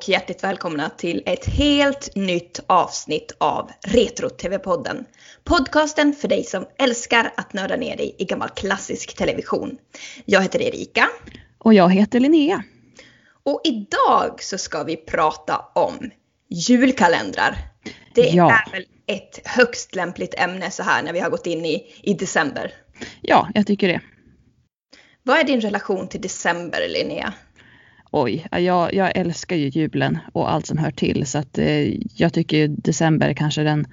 och hjärtligt välkomna till ett helt nytt avsnitt av Retro-TV-podden. Podcasten för dig som älskar att nörda ner dig i gammal klassisk television. Jag heter Erika. Och jag heter Linnea. Och idag så ska vi prata om julkalendrar. Det Ja. är väl ett högst lämpligt ämne så här när vi har gått in i, i december. Ja, jag tycker det. Vad är din relation till december Linnea? Oj, jag, jag älskar ju julen och allt som hör till så att eh, jag tycker ju december är kanske den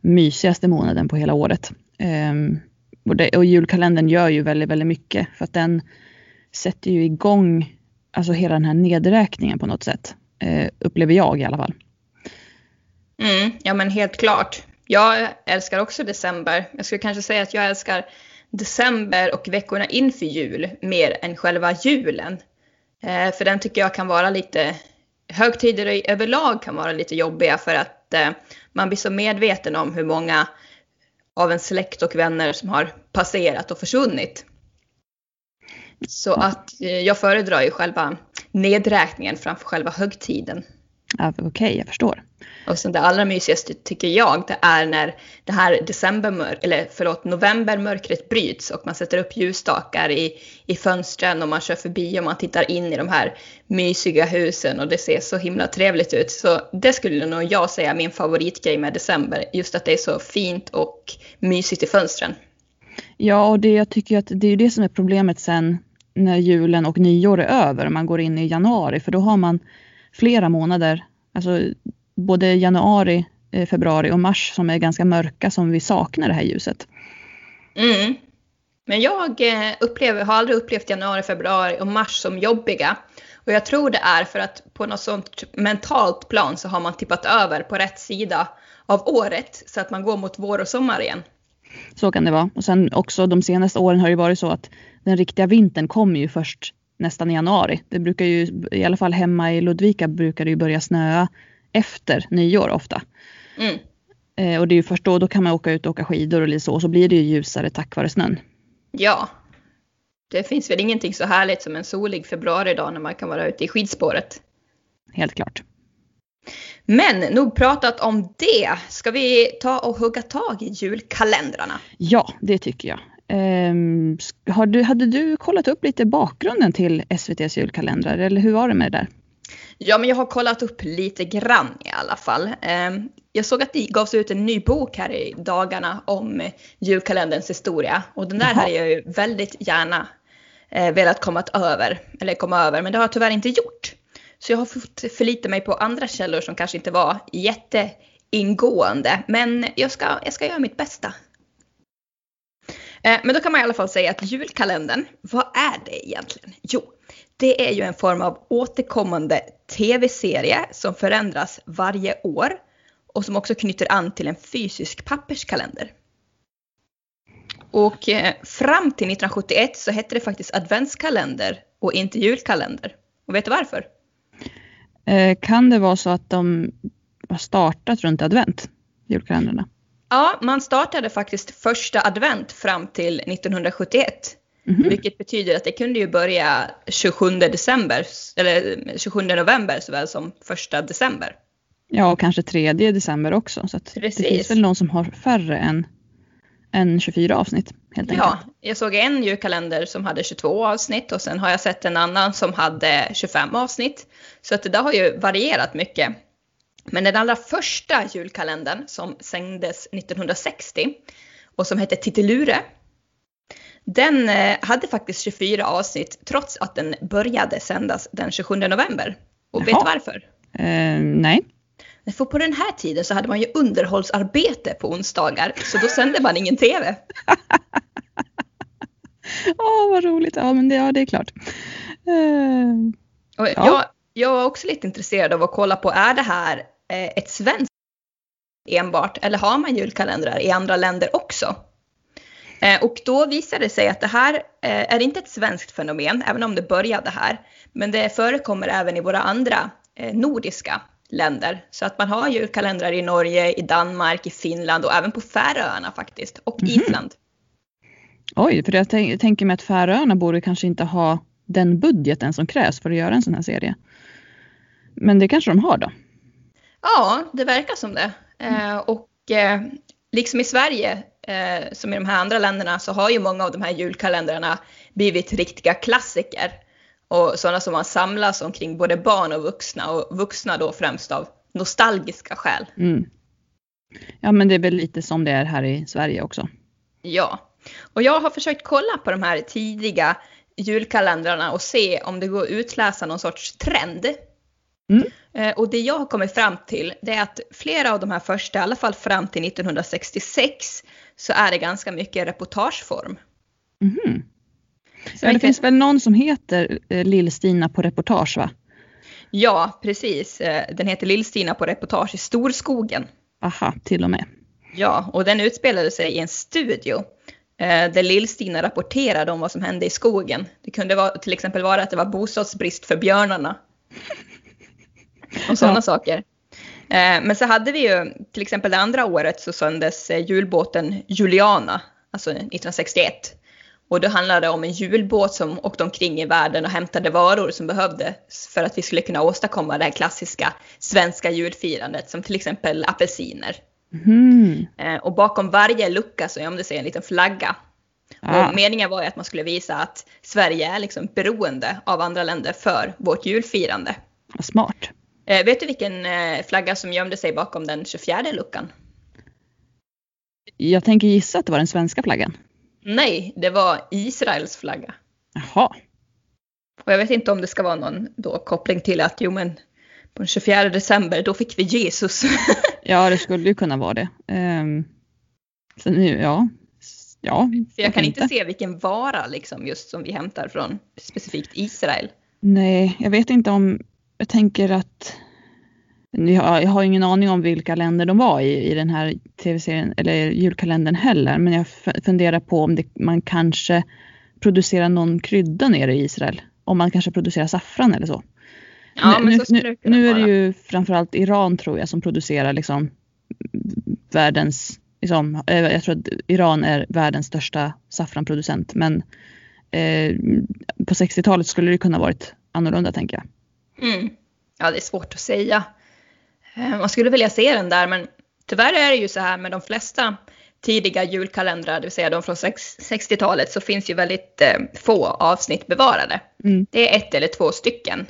mysigaste månaden på hela året. Ehm, och, det, och julkalendern gör ju väldigt, väldigt mycket för att den sätter ju igång alltså hela den här nedräkningen på något sätt. Eh, upplever jag i alla fall. Mm, ja men helt klart. Jag älskar också december. Jag skulle kanske säga att jag älskar december och veckorna inför jul mer än själva julen. Eh, för den tycker jag kan vara lite, högtider överlag kan vara lite jobbiga för att eh, man blir så medveten om hur många av en släkt och vänner som har passerat och försvunnit. Så att eh, jag föredrar ju själva nedräkningen framför själva högtiden. Okej, jag förstår. Och sen det allra mysigaste tycker jag, det är när det här eller förlåt, novembermörkret bryts och man sätter upp ljusstakar i, i fönstren och man kör förbi och man tittar in i de här mysiga husen och det ser så himla trevligt ut. Så det skulle nog jag säga är min favoritgrej med december, just att det är så fint och mysigt i fönstren. Ja, och det, jag tycker att det är ju det som är problemet sen när julen och nyår är över och man går in i januari för då har man flera månader, alltså både januari, eh, februari och mars som är ganska mörka som vi saknar det här ljuset. Mm. Men jag eh, upplever, har aldrig upplevt januari, februari och mars som jobbiga. Och jag tror det är för att på något sånt mentalt plan så har man tippat över på rätt sida av året så att man går mot vår och sommar igen. Så kan det vara. Och sen också de senaste åren har det varit så att den riktiga vintern kommer ju först nästan i januari. Det brukar ju, i alla fall hemma i Ludvika brukar det ju börja snöa efter nyår ofta. Mm. Eh, och det är ju först då, då kan man åka ut och åka skidor och så, och så blir det ju ljusare tack vare snön. Ja, det finns väl ingenting så härligt som en solig februaridag när man kan vara ute i skidspåret. Helt klart. Men nog pratat om det. Ska vi ta och hugga tag i julkalendrarna? Ja, det tycker jag. Sk- har du, hade du kollat upp lite bakgrunden till SVTs julkalendrar eller hur var det med det där? Ja, men jag har kollat upp lite grann i alla fall. Ehm, Jag såg att det gavs ut en ny bok här i dagarna om eh, julkalenderns historia och den där Jaha. hade jag ju väldigt gärna eh, velat komma över, eller komma över, men det har jag tyvärr inte gjort. Så jag har fått förlita mig på andra källor som kanske inte var jätteingående, men jag ska, jag ska göra mitt bästa. Eh, Men då kan man i alla fall säga att julkalendern, vad är det egentligen? Jo, det är ju en form av återkommande tv-serie som förändras varje år och som också knyter an till en fysisk papperskalender. Och eh, fram till 1971 så hette det faktiskt adventskalender och inte julkalender. Och vet du varför? Eh, kan det vara så att de har startat runt advent, julkalendrarna? Ja, man startade faktiskt första advent fram till 1971. Mhm. Vilket betyder att det kunde ju börja 27 december, eller 27 november såväl som första december. Ja, och kanske 3 december också. Så det finns väl någon som har färre än, än 24 avsnitt helt enkelt. Ja, jag såg en julkalender som hade 22 avsnitt och sen har jag sett en annan som hade 25 avsnitt. Så att det där har ju varierat mycket. Men den allra första julkalendern som sändes 1960 och som hette Tittelure. Den eh, hade faktiskt 24 avsnitt trots att den började sändas den 27 november. Och vet du Jaha. varför? Eh, nej. För på den här tiden så hade man ju underhållsarbete på onsdagar, så då sände man ingen TV. Åh, vad roligt. Ja, men det, ja, det är klart. Eh, Och Ja. jag, jag var också lite intresserad av att kolla på, är det här ett svenskt enbart, eller har man julkalendrar i andra länder också? Eh, och då visade det sig att det här eh, är inte ett svenskt fenomen, även om det började här, men det förekommer även i våra andra eh, nordiska länder. Så att man har julkalendrar i Norge, i Danmark, i Finland och även på Färöarna faktiskt, och Mhm. Island. oj, för jag tän- tänker mig att Färöarna borde kanske inte ha den budgeten som krävs för att göra en sån här serie. Men det kanske de har då? Ja, det verkar som det. Eh, och liksom i Sverige, eh, som i de här andra länderna, så har ju många av de här julkalendrarna blivit riktiga klassiker. Och sådana som man samlas omkring både barn och vuxna, och vuxna då främst av nostalgiska skäl. Mm. Ja, men det är väl lite som det är här i Sverige också. Ja, och jag har försökt kolla på de här tidiga julkalendrarna och se om det går att utläsa någon sorts trend. Mm. Eh, Och det jag har kommit fram till det är att flera av de här första, i alla fall fram till 1966, så är det ganska mycket reportageform. Så Ja, det finns väl någon som heter eh, Lill-Stina på reportage va? Ja, precis. Eh, Den heter Lill-Stina på reportage i Storskogen. Aha, till och med. Ja, och den utspelade sig i en studio där Lill-Stina rapporterade om vad som hände i skogen. Det kunde vara, till exempel vara att det var bostadsbrist för björnarna. Och sådana Ja. saker. Eh, Men så hade vi ju, till exempel det andra året så sändes eh, julbåten Juliana, alltså 1961. Och då handlade det om en julbåt som åkte omkring i världen och hämtade varor som behövdes för att vi skulle kunna åstadkomma det här klassiska svenska julfirandet som till exempel apelsiner. Eh, Och bakom varje lucka så gömde sig en liten flagga. Ah, Och meningen var ju att man skulle visa att Sverige är liksom beroende av andra länder för vårt julfirande. smart. Eh, vet du vilken eh, flagga som gömde sig bakom den 24 luckan? Jag tänker gissa att det var den svenska flaggan. Nej, det var Israels flagga. Jaha. Och jag vet inte om det ska vara någon då koppling till att jo men på den 24 december då fick vi Jesus. Ja, det skulle ju kunna vara det. Um, så nu, ja. Ja, För jag kan inte se vilken vara liksom just som vi hämtar från specifikt Israel. Nej, jag vet inte om, jag tänker att jag har, ingen aning om vilka länder de var i, i den här tv-serien eller julkalendern heller. Men jag funderar på om det, man kanske producerar någon krydda nere i Israel. Om man kanske producerar saffran eller så. Ja, nu, men så nu, nu är det ju framförallt Iran tror jag som producerar liksom världens, liksom, eh, jag tror att Iran är världens största saffranproducent. Men eh, på 60-talet skulle det kunna varit annorlunda tänker jag. Mm. Ja, det är svårt att säga. Eh, Man skulle vilja se den där, men tyvärr är det ju så här med de flesta tidiga julkalendrar, det vill säga de från sex- 60-talet, så finns ju väldigt eh, få avsnitt bevarade. Mm. Det är ett eller två stycken.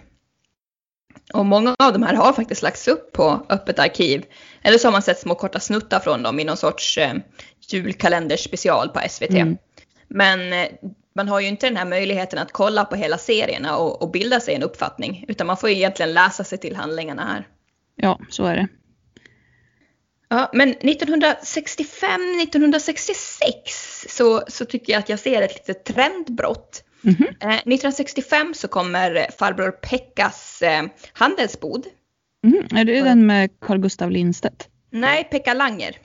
Och många av de här har faktiskt lagts upp på öppet arkiv. Eller så har man sett små korta snuttar från dem i någon sorts eh, julkalenderspecial på SVT. Mm. Men eh, man har ju inte den här möjligheten att kolla på hela serierna och, och bilda sig en uppfattning. Utan man får ju egentligen läsa sig till handlingarna här. Ja, så är det. Ja, men 1965, 1966 så, så tycker jag att jag ser ett litet trendbrott. Mhm. Eh, 1965 så kommer farbror Pekkas eh, handelsbod. Mhm. Är det den med Carl Gustav Lindstedt? Nej, Pekka Langer.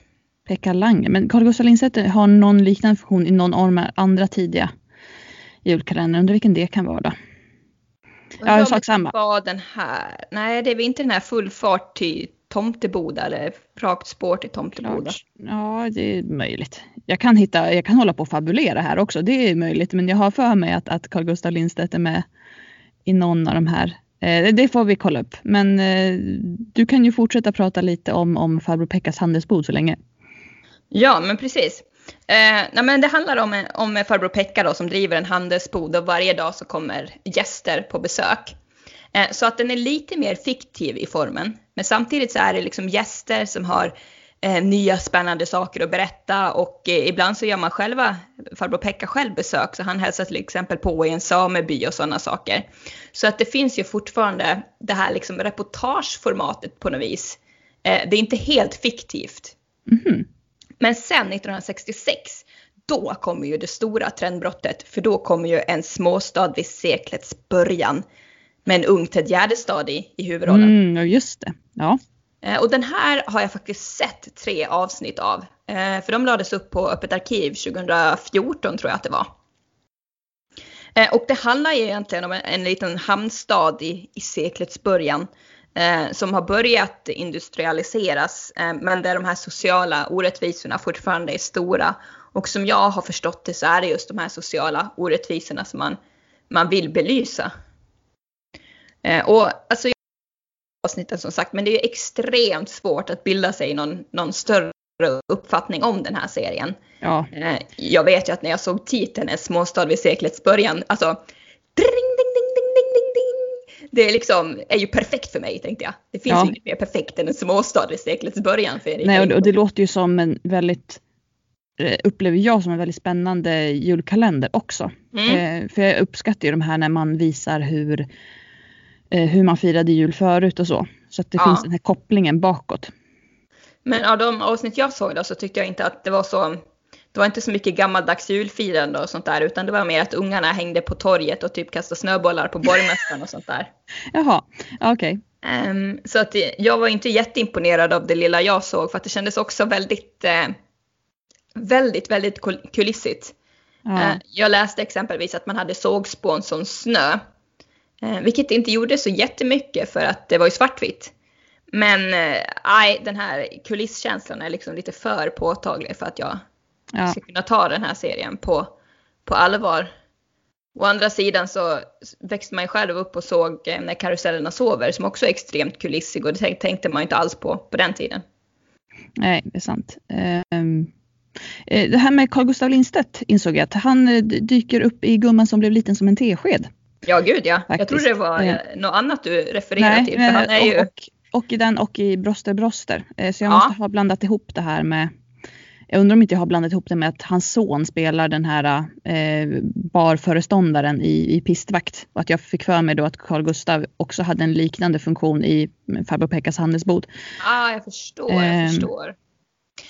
Pekka Lange. Men Carl Gustav Lindstedt har någon liknande funktion i någon av de andra tidiga julkalendrar. Undrar vilken det kan vara då. Undrar om sak samma. var den här. Nej, det är väl inte den här full fart till Tomteboda eller rakt spår till Tomteboda. Ja, det är möjligt. Jag kan, hitta, jag kan hålla på och fabulera här också. Det är möjligt. Men jag har för mig att, att Carl Gustav Lindstedt är med i någon av de här. Eh, det får vi kolla upp. Men eh, du kan ju fortsätta prata lite om, om farbror Pekkas handelsbod så länge. Ja, men precis. Eh, nej, men det handlar om, om farbror Pekka då, som driver en handelsbod och varje dag så kommer gäster på besök. Eh, så att den är lite mer fiktiv i formen. Men samtidigt så är det liksom gäster som har eh, nya spännande saker att berätta och eh, ibland så gör man själva, farbror Pekka själv besök, så han hälsar till exempel på i en sameby och sådana saker. Så att det finns ju fortfarande det här liksom reportageformatet på något vis. Eh, det är inte helt fiktivt. Mhm. Men sen 1966, då kommer ju det stora trendbrottet. För då kommer ju en småstad vid seklets början med en ung Ted Gärdestad i, i huvudrollen. Mm, ja, just det. Ja. Eh, och den här har jag faktiskt sett tre avsnitt av. Eh, för de lades upp på Öppet arkiv 2014 tror jag att det var. Eh, och det handlar ju egentligen om en, en liten hamnstad i, i seklets början. Eh, som har börjat industrialiseras eh, men där de här sociala orättvisorna fortfarande är stora. Och som jag har förstått det så är det just de här sociala orättvisorna som man, man vill belysa. Eh, och alltså avsnitten som sagt, men det är ju extremt svårt att bilda sig någon, någon större uppfattning om den här serien. Ja. Eh, jag vet ju att när jag såg titeln En småstad vid seklets början, alltså Det är, liksom, är ju perfekt för mig tänkte jag. Det finns Ja. inget mer perfekt än en småstad vid seklets början för Nej, och, och det låter ju som en väldigt, eh, upplever jag som en väldigt spännande julkalender också. Mm. Eh, för jag uppskattar ju de här när man visar hur, eh, hur man firade jul förut och så. Så att det Ja. finns den här kopplingen bakåt. Men av de avsnitt jag såg då så tyckte jag inte att det var så det var inte så mycket gammaldags julfirande och sånt där utan det var mer att ungarna hängde på torget och typ kastade snöbollar på borgmästaren och sånt där. Jaha, ja, okej. Ehm, så att jag var inte jätteimponerad av det lilla jag såg för att det kändes också väldigt, eh, väldigt, väldigt kul- kulissigt. Ja. Eh, jag läste exempelvis att man hade sågspån som snö, eh, vilket inte gjorde så jättemycket för att det var ju svartvitt. Men eh, nej, den här kulisskänslan är liksom lite för påtaglig för att jag ja. ska kunna ta den här serien på, på allvar. Å andra sidan så växte man ju själv upp och såg eh, När karusellerna sover som också är extremt kulissig och det tänk- tänkte man inte alls på på den tiden. Nej, det är sant. Eh, det här med Carl Gustaf Lindstedt insåg jag att han eh, dyker upp i Gumman som blev liten som en tesked. Ja, gud ja. Jag Faktiskt. trodde det var eh, något annat du refererade till. För han är ju... och, och, och i den och i Broster Broster. Så jag Ja. måste ha blandat ihop det här med jag undrar om inte jag har blandat ihop det med att hans son spelar den här eh, barföreståndaren i, i Pistvakt. Och att jag fick för mig då att Carl Gustav också hade en liknande funktion i Farbror Pekkas handelsbod. ah, jag förstår, jag Ehm, förstår.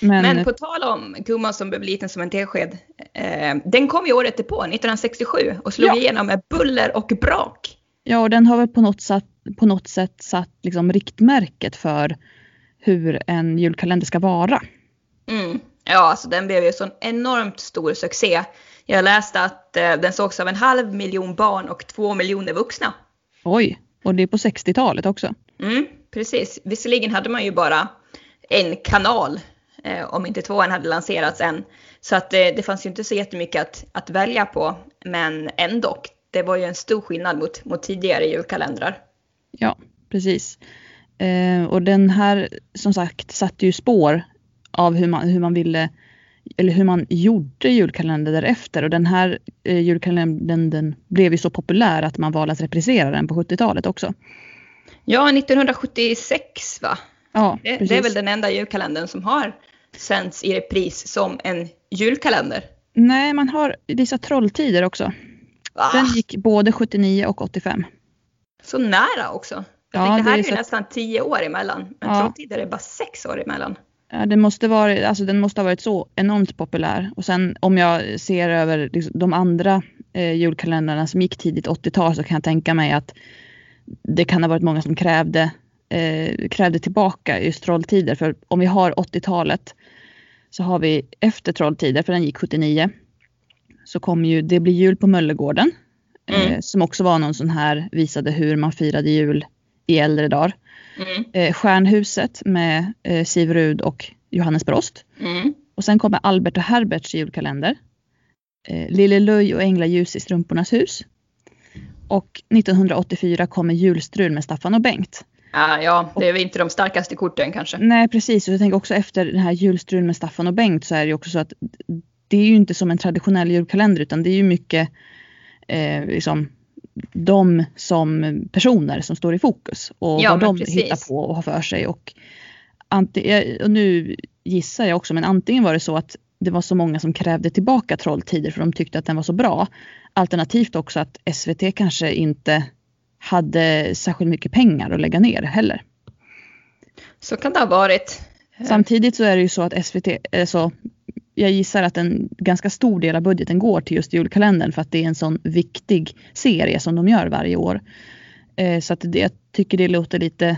Men, Men på tal om Gumman som blev liten som en tesked. Eh, den kom ju året på 1967 och slog Ja. igenom med buller och brak. ja, och den har väl på något, satt, på något sätt satt liksom riktmärket för hur en julkalender ska vara. Mm. Ja, alltså den blev ju sån enormt stor succé. Jag läste att eh, den sågs av en halv miljon barn och två miljoner vuxna. Oj, och det är på 60-talet också. Mm, precis. Visserligen hade man ju bara en kanal, eh, om inte tvåan hade lanserats än. Så att eh, det fanns ju inte så jättemycket att, att välja på. Men ändå, det var ju en stor skillnad mot, mot tidigare julkalendrar. Ja, precis. Eh, och den här som sagt satte ju spår av hur man, hur man ville eller hur man gjorde julkalender därefter och den här eh, julkalendern blev ju så populär att man valde att reprisera den på 70-talet också. Ja, 1976 va? Ja, Det, det är väl den enda julkalendern som har sänds i repris som en julkalender. Nej, man har vissa trolltider också. Ah, Den gick både 79 och 85. så nära också. Jag Ja, tänkte, det här är ju så nästan tio år emellan. Men Ja. Trolltider är bara sex år emellan. Ja, det måste vara, alltså den måste ha varit så enormt populär. Och sen om jag ser över liksom, de andra eh, julkalendrarna som gick tidigt 80-tal så kan jag tänka mig att det kan ha varit många som krävde, eh, krävde tillbaka just Trolltider. För om vi har 80-talet så har vi efter Trolltider, för den gick 79, så kom ju Det blir jul på Möllegården. Eh, Mm. som också var någon sån här, visade hur man firade jul i äldre dagar. Mm. Eh, Stjärnhuset med eh, Siv Rud och Johannes Brost. Mm. Och sen kommer Albert och Herberts julkalender. Eh, Lille Löj och Änglaljus i Strumpornas hus. Och 1984 kommer Julstrul med Staffan och Bengt. Ja, ja, det är väl inte de starkaste korten kanske. Nej precis, och jag tänker också efter den här Julstrul med Staffan och Bengt så är det ju också så att det är ju inte som en traditionell julkalender utan det är ju mycket eh, liksom de som personer som står i fokus och Ja, vad de precis. hittar på och har för sig. Och, anti- och nu gissar jag också, men antingen var det så att det var så många som krävde tillbaka Trolltider för de tyckte att den var så bra. Alternativt också att SVT kanske inte hade särskilt mycket pengar att lägga ner heller. Så kan det ha varit. Samtidigt så är det ju så att SVT, alltså, jag gissar att en ganska stor del av budgeten går till just julkalendern för att det är en sån viktig serie som de gör varje år. Eh, så att det, jag tycker det låter lite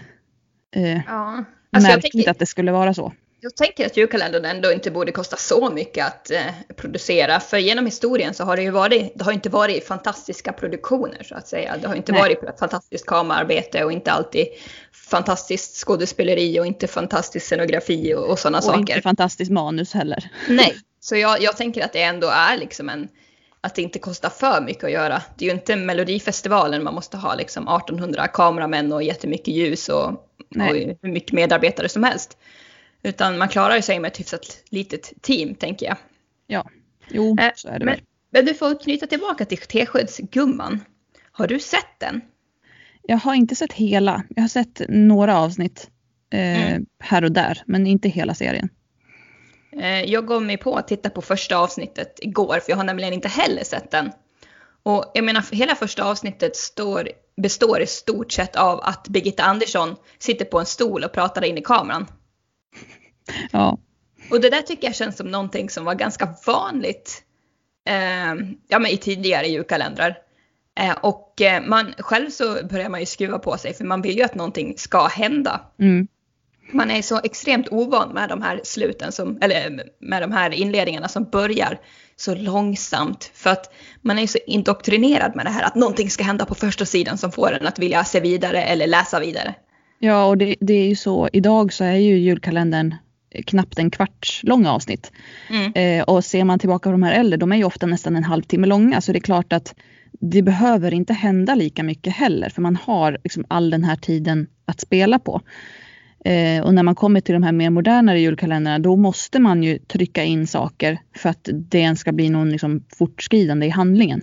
eh, Ja. Alltså märkligt tänker, att det skulle vara så. jag tänker att julkalendern ändå inte borde kosta så mycket att eh, producera. För genom historien så har det ju varit, det har inte varit fantastiska produktioner så att säga. Det har inte Nej. varit fantastiskt kameraarbete och inte alltid fantastiskt skådespeleri och inte fantastisk scenografi och, och sådana Och saker. inte fantastiskt manus heller. Nej, så jag, jag tänker att det ändå är liksom en, att det inte kostar för mycket att göra. Det är ju inte Melodifestivalen man måste ha liksom 1800 kameramän och jättemycket ljus och och hur mycket medarbetare som helst. Utan man klarar sig med ett hyfsat litet team tänker jag. Ja, jo eh, så är det men, väl. Men du får knyta tillbaka till Teskedsgumman. Har du sett den? Jag har inte sett hela. Jag har sett några avsnitt eh, mm. här och där, men inte hela serien. Eh, jag gav mig på att titta på första avsnittet igår, för jag har nämligen inte heller sett den. Och jag menar, hela första avsnittet står, består i stort sett av att Birgitta Andersson sitter på en stol och pratar in i kameran. Ja. Och det där tycker jag känns som någonting som var ganska vanligt eh, ja, men i tidigare julkalendrar. Eh, och eh, man, själv så börjar man ju skruva på sig för man vill ju att någonting ska hända. Mm. Man är så extremt ovan med de här sluten som, eller med de här inledningarna som börjar så långsamt. För att man är så indoktrinerad med det här att någonting ska hända på första sidan som får en att vilja se vidare eller läsa vidare. Ja, och det, det är ju så. Idag så är ju julkalendern knappt en kvarts långa avsnitt. Mm. Eh, och ser man tillbaka på de här äldre, de är ju ofta nästan en halvtimme långa. Så det är klart att det behöver inte hända lika mycket heller. För man har liksom all den här tiden att spela på. Eh, och när man kommer till de här mer modernare julkalendrarna då måste man ju trycka in saker för att det ska bli någon liksom fortskridande i handlingen.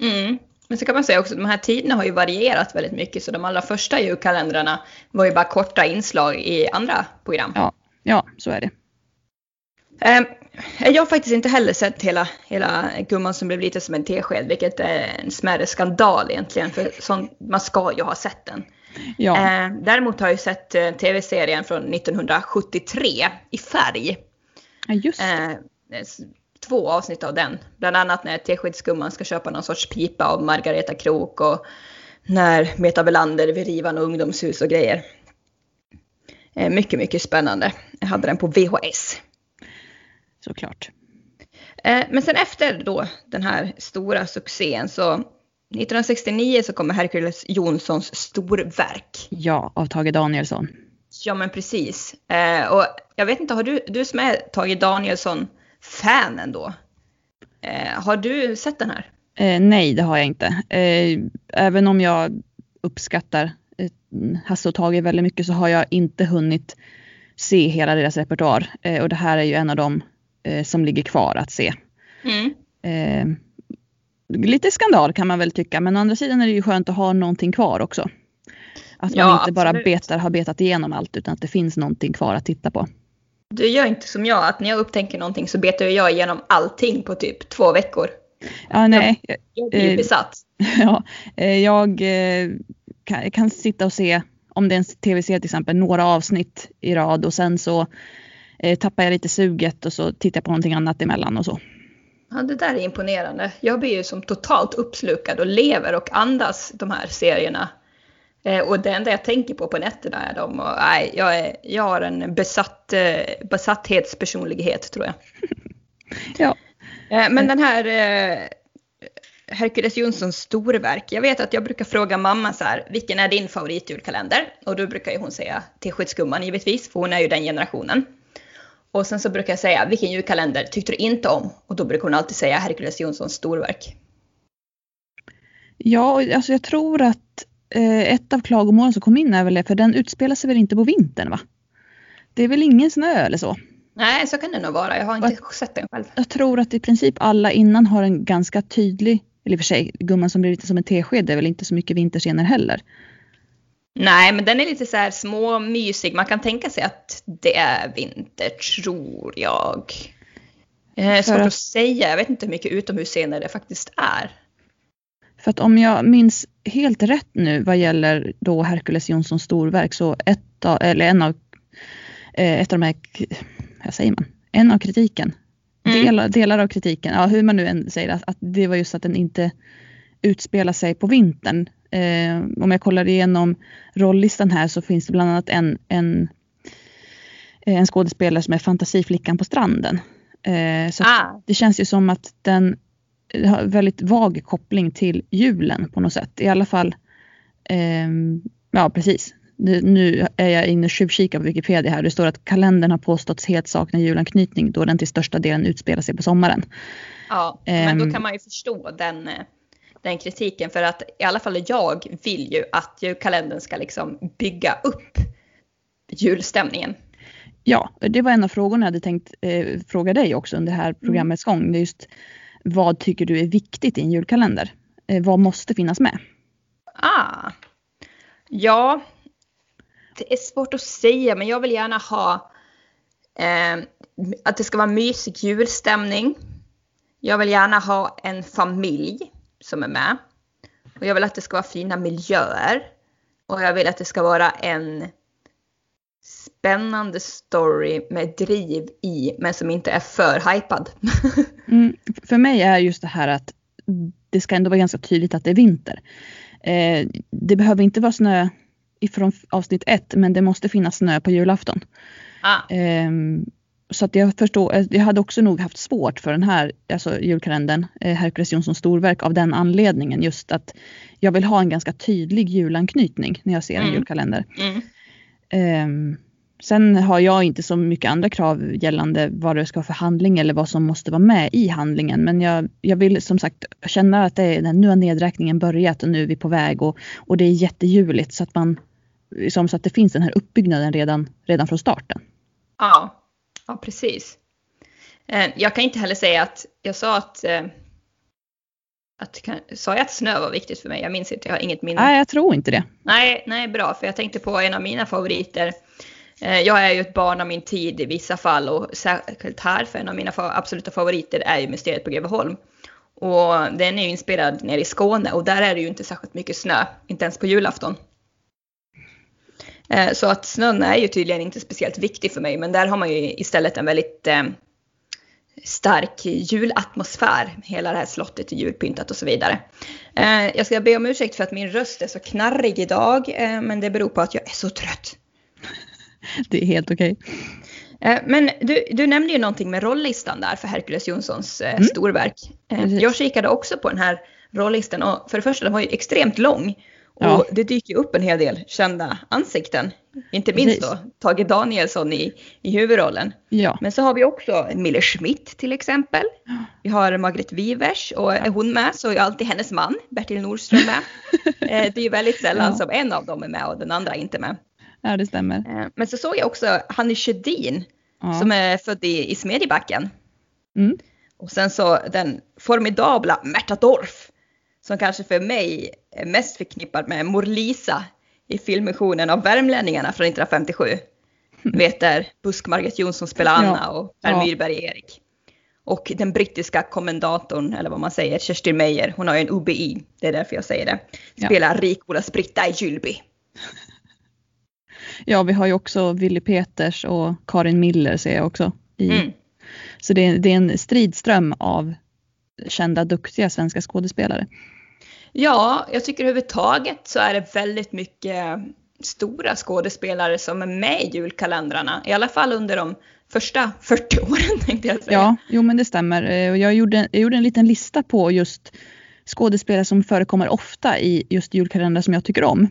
Mm. Men så kan man säga också att de här tiderna har ju varierat väldigt mycket så de allra första julkalendrarna var ju bara korta inslag i andra program. Ja, ja så är det. Eh, jag har faktiskt inte heller sett hela, hela Gumman som blev lite som en tesked, vilket är en smärre skandal egentligen, för sånt, man ska ju ha sett den. Ja. Eh, däremot har jag sett eh, tv-serien från 1973 i färg. Ja, just eh, två avsnitt av den. Bland annat när Teskedsgumman ska köpa någon sorts pipa av Margareta Krok och när Meta Belander vill riva något ungdomshus och grejer. Mycket, mycket spännande. Jag hade den på VHS. Såklart. Eh, men sen efter då den här stora succén så 1969 så kommer Hercules Jonssons storverk. Ja, av Tage Danielsson. Ja men precis. Eh, och jag vet inte, har du, du som är Tage Danielsson-fan ändå. Eh, har du sett den här? Eh, nej, det har jag inte. Eh, även om jag uppskattar eh, Hasse och Tage väldigt mycket så har jag inte hunnit se hela deras repertoar. Och det här är ju en av dem som ligger kvar att se. Mm lite skandal kan man väl tycka, men å andra sidan är det ju skönt att ha någonting kvar också. Att man ja, inte bara betar, har betat igenom allt utan att det finns någonting kvar att titta på. Du gör inte som jag, att när jag upptänker någonting så betar jag igenom allting på typ två veckor. Ja, nej. Jag, jag blir eh, besatt. Ja, eh, jag eh, kan, kan, sitta och se, om det är en tv-serie till exempel, några avsnitt i rad och sen så eh, tappar jag lite suget och så tittar jag på någonting annat emellan och så. Ja, det där är imponerande. Jag blir ju som totalt uppslukad och lever och andas de här serierna. Eh, och det enda jag tänker på på nätterna är dem. Och, nej, jag, är, jag har en besatt, eh, besatthetspersonlighet tror jag. ja. Eh, men den här eh, Hercules Jonssons storverk. Jag vet att jag brukar fråga mamma så här, vilken är din favoritjulkalender? Och då brukar ju hon säga Teskedsgumman givetvis, för hon är ju den generationen. Och sen så brukar jag säga, vilken julkalender tyckte du inte om? Och då brukar hon alltid säga Herkules Jonssons storverk. Ja, alltså jag tror att eh, ett av klagomålen som kom in är väl det, för den utspelar sig väl inte på vintern va? Det är väl ingen snö eller så? Nej, så kan det nog vara. Jag har inte jag, sett den själv. Jag tror att i princip alla innan har en ganska tydlig, eller i och för sig, gumman som blir lite som en tesked det är väl inte så mycket vinterscener heller. Nej, men den är lite så här småmysig. Man kan tänka sig att det är vinter, tror jag. Eh, svårt att säga. Jag vet inte hur mycket utomhusscener det faktiskt är. För att om jag minns helt rätt nu vad gäller då Herkules Jonssons storverk så ett av, eller en av, eh, ett av de här, vad säger man, en av kritiken, mm. delar, delar av kritiken, ja hur man nu än säger att, att det var just att den inte utspelar sig på vintern eh, om jag kollar igenom rolllistan här så finns det bland annat en, en, en skådespelare som är fantasiflickan på stranden. Eh, så ah. Det känns ju som att den har väldigt vag koppling till julen på något sätt. I alla fall, eh, ja precis. Nu är jag inne och tjuvkikar på Wikipedia här. Det står att kalendern har påståtts helt sakna julanknytning då den till största delen utspelar sig på sommaren. Ja, men då ehm. kan man ju förstå den eh, den kritiken för att i alla fall jag vill ju att julkalendern ska liksom bygga upp julstämningen. Ja, det var en av frågorna jag hade tänkt eh, fråga dig också under det här mm. programmets gång. Det är just vad tycker du är viktigt i en julkalender? Eh, vad måste finnas med? Ah, ja, det är svårt att säga men jag vill gärna ha eh, att det ska vara mysig julstämning. Jag vill gärna ha en familj som är med. Och jag vill att det ska vara fina miljöer. Och jag vill att det ska vara en spännande story med driv i men som inte är för hypad. mm, för mig är just det här att det ska ändå vara ganska tydligt att det är vinter. Eh, det behöver inte vara snö ifrån avsnitt ett men det måste finnas snö på julafton. Ah. Eh, så att jag förstår, eh, jag hade också nog haft svårt för den här alltså julkalendern, eh, Herkules Jonssons storverk, av den anledningen. Just att jag vill ha en ganska tydlig julanknytning när jag ser en mm. julkalender. Mm. Um, sen har jag inte så mycket andra krav gällande vad det ska vara för handling eller vad som måste vara med i handlingen. Men jag, jag vill som sagt känna att det är, nu har nedräkningen börjat och nu är vi på väg och, och det är jättejuligt så att man liksom, så att det finns den här uppbyggnaden redan, redan från starten. Ja, Ja, precis. Eh, jag kan inte heller säga att jag sa att, eh, att sa jag att snö var viktigt för mig? Jag minns inte, jag har inget minne. Nej, jag tror inte det. Nej, nej, bra, för jag tänkte på en av mina favoriter. Eh, jag är ju ett barn av min tid i vissa fall och särskilt här, för en av mina absoluta favoriter är ju Mysteriet på Greveholm. Och den är ju inspelad nere i Skåne och där är det ju inte särskilt mycket snö, inte ens på julafton. Eh, så att snön är ju tydligen inte speciellt viktig för mig, men där har man ju istället en väldigt eh, stark julatmosfär. Hela det här slottet är julpyntat och så vidare. Eh, jag ska be om ursäkt för att min röst är så knarrig idag, men det beror på att jag är så trött. Det är helt okej. Okay. Men du, du nämnde ju någonting med rollistan där för Herkules Jonssons mm. storverk. Jag kikade också på den här rollistan och för det första den var ju extremt lång. Ja. Och det dyker upp en hel del kända ansikten. Inte minst Precis. då Tage Danielsson i, i huvudrollen. Ja. Men så har vi också Mille Schmidt till exempel. Vi har Margret Wivers och är hon med så är alltid hennes man Bertil Nordström med. Eh, det är ju väldigt sällan ja. som en av dem är med och den andra inte med. Ja det stämmer. Eh, men så såg jag också Hanni Sjödin ja. som är född i, i Smedjebacken. Mm. Och sen så den formidabla Märta Dorf som kanske för mig är mest förknippad med Mor-Lisa i filmmissionen av Värmlänningarna från 1957. Vet där Busk-Margit Jonsson spelar Anna ja. och Per ja. Myrberg Erik. Och den brittiska kommendatorn, eller vad man säger, Kerstin Meyer, hon har ju en UBI, det är därför jag säger det, spelar ja. Rikolas Britta i Julby. Ja, vi har ju också Willy Peters och Karin Miller ser jag också. I. Mm. Så det är, det är en stridström av kända, duktiga svenska skådespelare. Ja, jag tycker överhuvudtaget så är det väldigt mycket stora skådespelare som är med i julkalendrarna. I alla fall under de första 40 åren tänkte jag säga. Ja, jo men det stämmer. Eh, jag gjorde, jag gjorde en liten lista på just skådespelare som förekommer ofta i just julkalendrar som jag tycker om.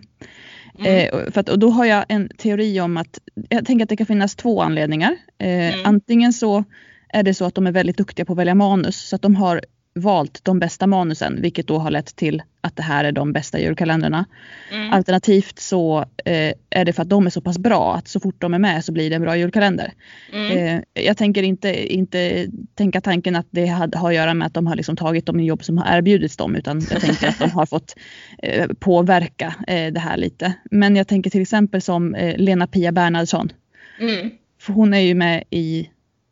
Mm. Eh, för att, och då har jag en teori om att, jag tänker att det kan finnas två anledningar. Eh, mm. Antingen så är det så att de är väldigt duktiga på att välja manus så att de har valt de bästa manusen, vilket då har lett till att det här är de bästa julkalendrarna. Mm. Alternativt så eh, är det för att de är så pass bra att så fort de är med så blir det en bra julkalender. Mm. Eh, jag tänker inte, inte tänka tanken att det har, har att göra med att de har liksom tagit de jobb som har erbjudits dem utan jag tänker att de har fått eh, påverka eh, det här lite. Men jag tänker till exempel som eh, Lena-Pia Bernhardsson. Mm. För hon är ju med i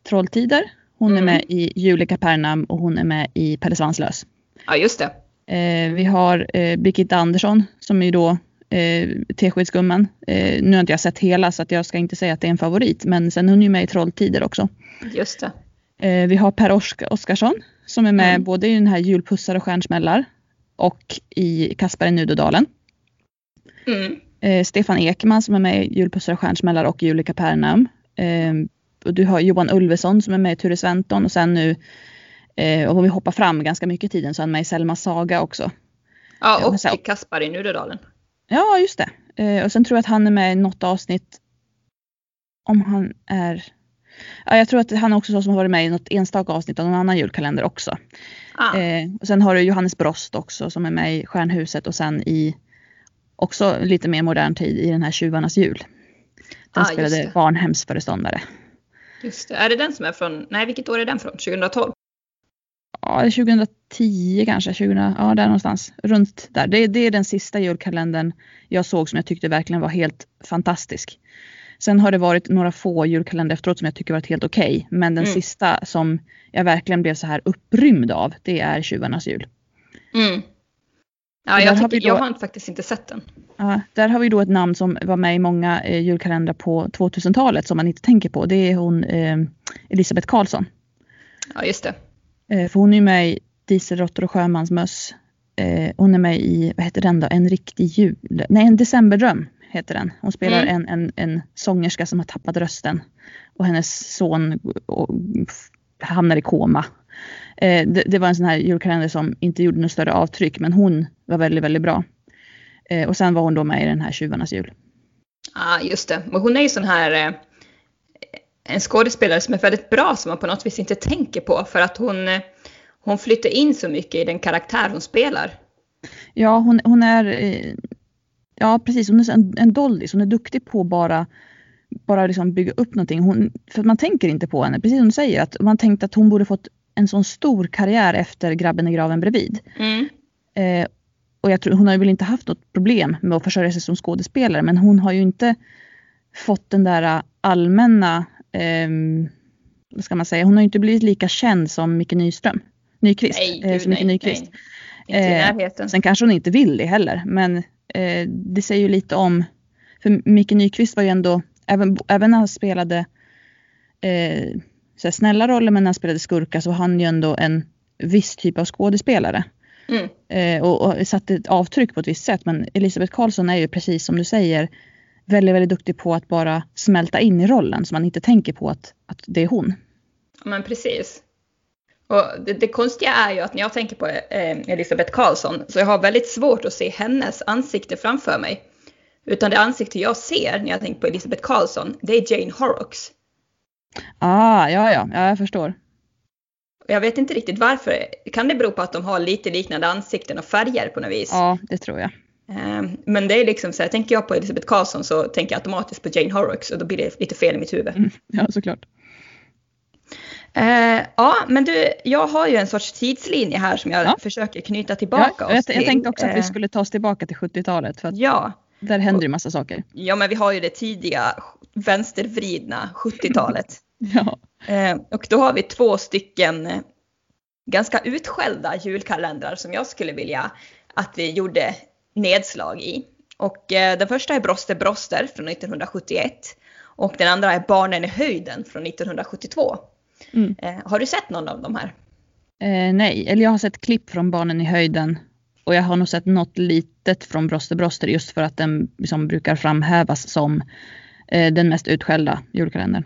Trolltider hon mm. är med i Julika Pernam och hon är med i Pelle Svanslös. Ja, just det. Eh, vi har eh, Birgitta Andersson som är då eh, Teskedsgumman. Eh, nu har inte jag sett hela så att jag ska inte säga att det är en favorit men sen hon är med i Trolltider också. Just det. Eh, vi har Per Oskarsson som är med mm. både i den här Julpussar och stjärnsmällar och i Kasper i Nudodalen. Mm. Eh, Stefan Ekman som är med i Julpussar och stjärnsmällar och Julika Pernam. Och du har Johan Ulveson som är med i Ture Sventon och sen nu eh, och om vi hoppar fram ganska mycket i tiden så är han med i Selma Saga också. Ja och i Kaspar i Nudedalen. Ja just det. Eh, och sen tror jag att han är med i något avsnitt om han är Ja, jag tror att han är också så som har varit med i något enstaka avsnitt av någon annan julkalender också. Ah. Eh, och sen har du Johannes Brost också som är med i Stjärnhuset och sen i också lite mer modern tid i den här Tjuvarnas jul. Den Ah, spelade barnhemsföreståndare. Just det. Är det den som är från, nej vilket år är den från? 2012? Ja, 2010 kanske, 2000, ja där någonstans. Runt där. Det, det är den sista julkalendern jag såg som jag tyckte verkligen var helt fantastisk. Sen har det varit några få julkalendrar efteråt som jag tycker varit helt okej. Men den Mm. sista som jag verkligen blev så här upprymd av, det är Tjuvarnas jul. Mm. Ja, jag, har tycker, vi då- jag har faktiskt inte sett den. Ja, där har vi då ett namn som var med i många eh, julkalendrar på 2000-talet som man inte tänker på. Det är hon eh, Elisabeth Karlsson. Ja, just det. Eh, för hon är med i Dieselråttor och sjömansmöss. Hon är med i, vad heter den då, En riktig jul? Nej, En decemberdröm heter den. Hon spelar Mm. en, en, en sångerska som har tappat rösten. Och hennes son och, hamnar i koma. Det, det var en sån här julkalender som inte gjorde något större avtryck men hon var väldigt, väldigt bra. Eh, och sen var hon då med i den här Tjuvarnas jul. Ja, just det. Men hon är ju sån här eh, en skådespelare som är väldigt bra som man på något vis inte tänker på för att hon, eh, hon flyttar in så mycket i den karaktär hon spelar. Ja, hon, hon är eh, Ja, precis. Hon är en, en doldis. Hon är duktig på bara bara liksom bygga upp någonting. Hon, för man tänker inte på henne. Precis som du säger, att man tänkte att hon borde fått en sån stor karriär efter Grabben i graven bredvid. Mm. Eh, och jag tror, hon har ju väl inte haft något problem med att försörja sig som skådespelare, men hon har ju inte fått den där allmänna, ehm, vad ska man säga, hon har ju inte blivit lika känd som Micke Nyström. Nyqvist. Nej, eh, gud, som Micke nej, Nyqvist. nej. Inte i Eh, närheten. Sen kanske hon inte vill det heller, men eh, det säger ju lite om, för Micke Nyqvist var ju ändå, även, även när han spelade eh, så snälla roller, men när han spelade skurkar så var han ju ändå en viss typ av skådespelare. Mm. Eh, och, och satte ett avtryck på ett visst sätt. Men Elisabeth Karlsson är ju precis som du säger väldigt, väldigt duktig på att bara smälta in i rollen så man inte tänker på att, att det är hon. Men precis. Och det, det konstiga är ju att när jag tänker på eh, Elisabeth Karlsson så jag har väldigt svårt att se hennes ansikte framför mig. Utan det ansikte jag ser när jag tänker på Elisabeth Karlsson, det är Jane Horrocks. Ah, ja, ja, ja, jag förstår. Jag vet inte riktigt varför. Kan det bero på att de har lite liknande ansikten och färger på något vis? Ja, det tror jag. Eh, Men det är liksom så här, tänker jag på Elisabeth Karlsson så tänker jag automatiskt på Jane Horrocks och då blir det lite fel i mitt huvud. Mm, ja, såklart. Eh, ja, men du, jag har ju en sorts tidslinje här som jag Ja. försöker knyta tillbaka Ja, oss jag, till. jag tänkte också att vi Eh, skulle ta oss tillbaka till 70-talet för att Ja, där händer ju massa saker. ja, men vi har ju det tidiga vänstervridna 70-talet. Ja. Eh, och då har vi två stycken eh, ganska utskällda julkalendrar som jag skulle vilja att vi gjorde nedslag i. Och eh, den första är Broster Broster från 1971 och den andra är Barnen i höjden från 1972. Mm. Har du sett någon av de här? Eh, nej, eller jag har sett klipp från Barnen i höjden och jag har nog sett något litet från Broster Broster just för att den liksom brukar framhävas som eh, den mest utskällda julkalendern.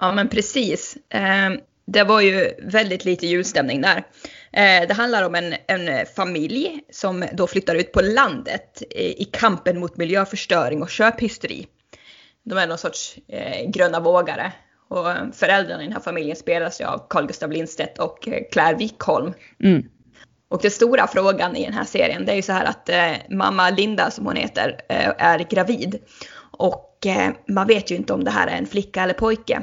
Ja men precis. Eh, det var ju väldigt lite julstämning där. Eh, det handlar om en, en familj som då flyttar ut på landet i, kampen mot miljöförstöring och köphysteri. De är någon sorts eh, gröna vågare. Och föräldrarna i den här familjen spelas ju av Carl Gustaf Lindstedt och eh, Claire Wikholm. Mm. Och den stora frågan i den här serien det är ju så här att eh, mamma Linda som hon heter eh, är gravid. Och eh, man vet ju inte om det här är en flicka eller pojke.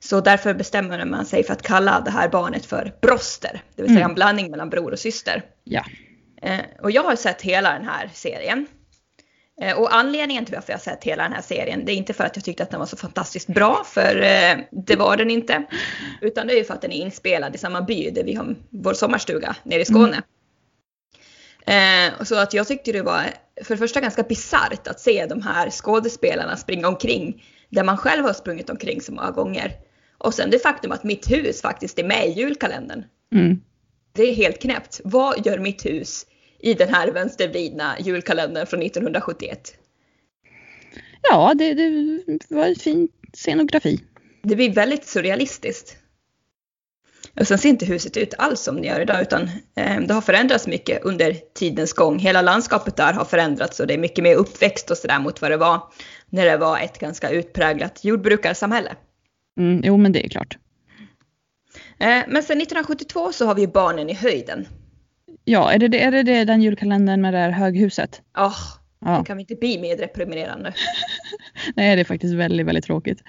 Så därför bestämmer man sig för att kalla det här barnet för Broster. Det vill säga Mm. en blandning mellan bror och syster. Ja. Eh, och jag har sett hela den här serien. Eh, och anledningen till varför jag har sett hela den här serien, det är inte för att jag tyckte att den var så fantastiskt bra, för eh, det var den inte. Utan det är för att den är inspelad i samma by där vi har vår sommarstuga nere i Skåne. Eh, och så att jag tyckte det var för det första ganska bisarrt att se de här skådespelarna springa omkring där man själv har sprungit omkring så många gånger. Och sen det faktum att mitt hus faktiskt är med i julkalendern. Mm. Det är helt knäppt. Vad gör mitt hus i den här vänstervridna julkalendern från 1971? Ja, det, det var en fin scenografi. Det blir väldigt surrealistiskt. Och sen ser inte huset ut alls som det gör idag utan eh, det har förändrats mycket under tidens gång. Hela landskapet där har förändrats och det är mycket mer uppväxt och sådär mot vad det var när det var ett ganska utpräglat jordbrukarsamhälle. Mm, jo, men det är klart. Eh, men sen 1972 så har vi ju Barnen i höjden. Ja, är det, det- är det, det den julkalendern med det här höghuset? Oh, Ja. Det kan vi inte bli mer deprimerande. Nej, det är faktiskt väldigt, väldigt tråkigt.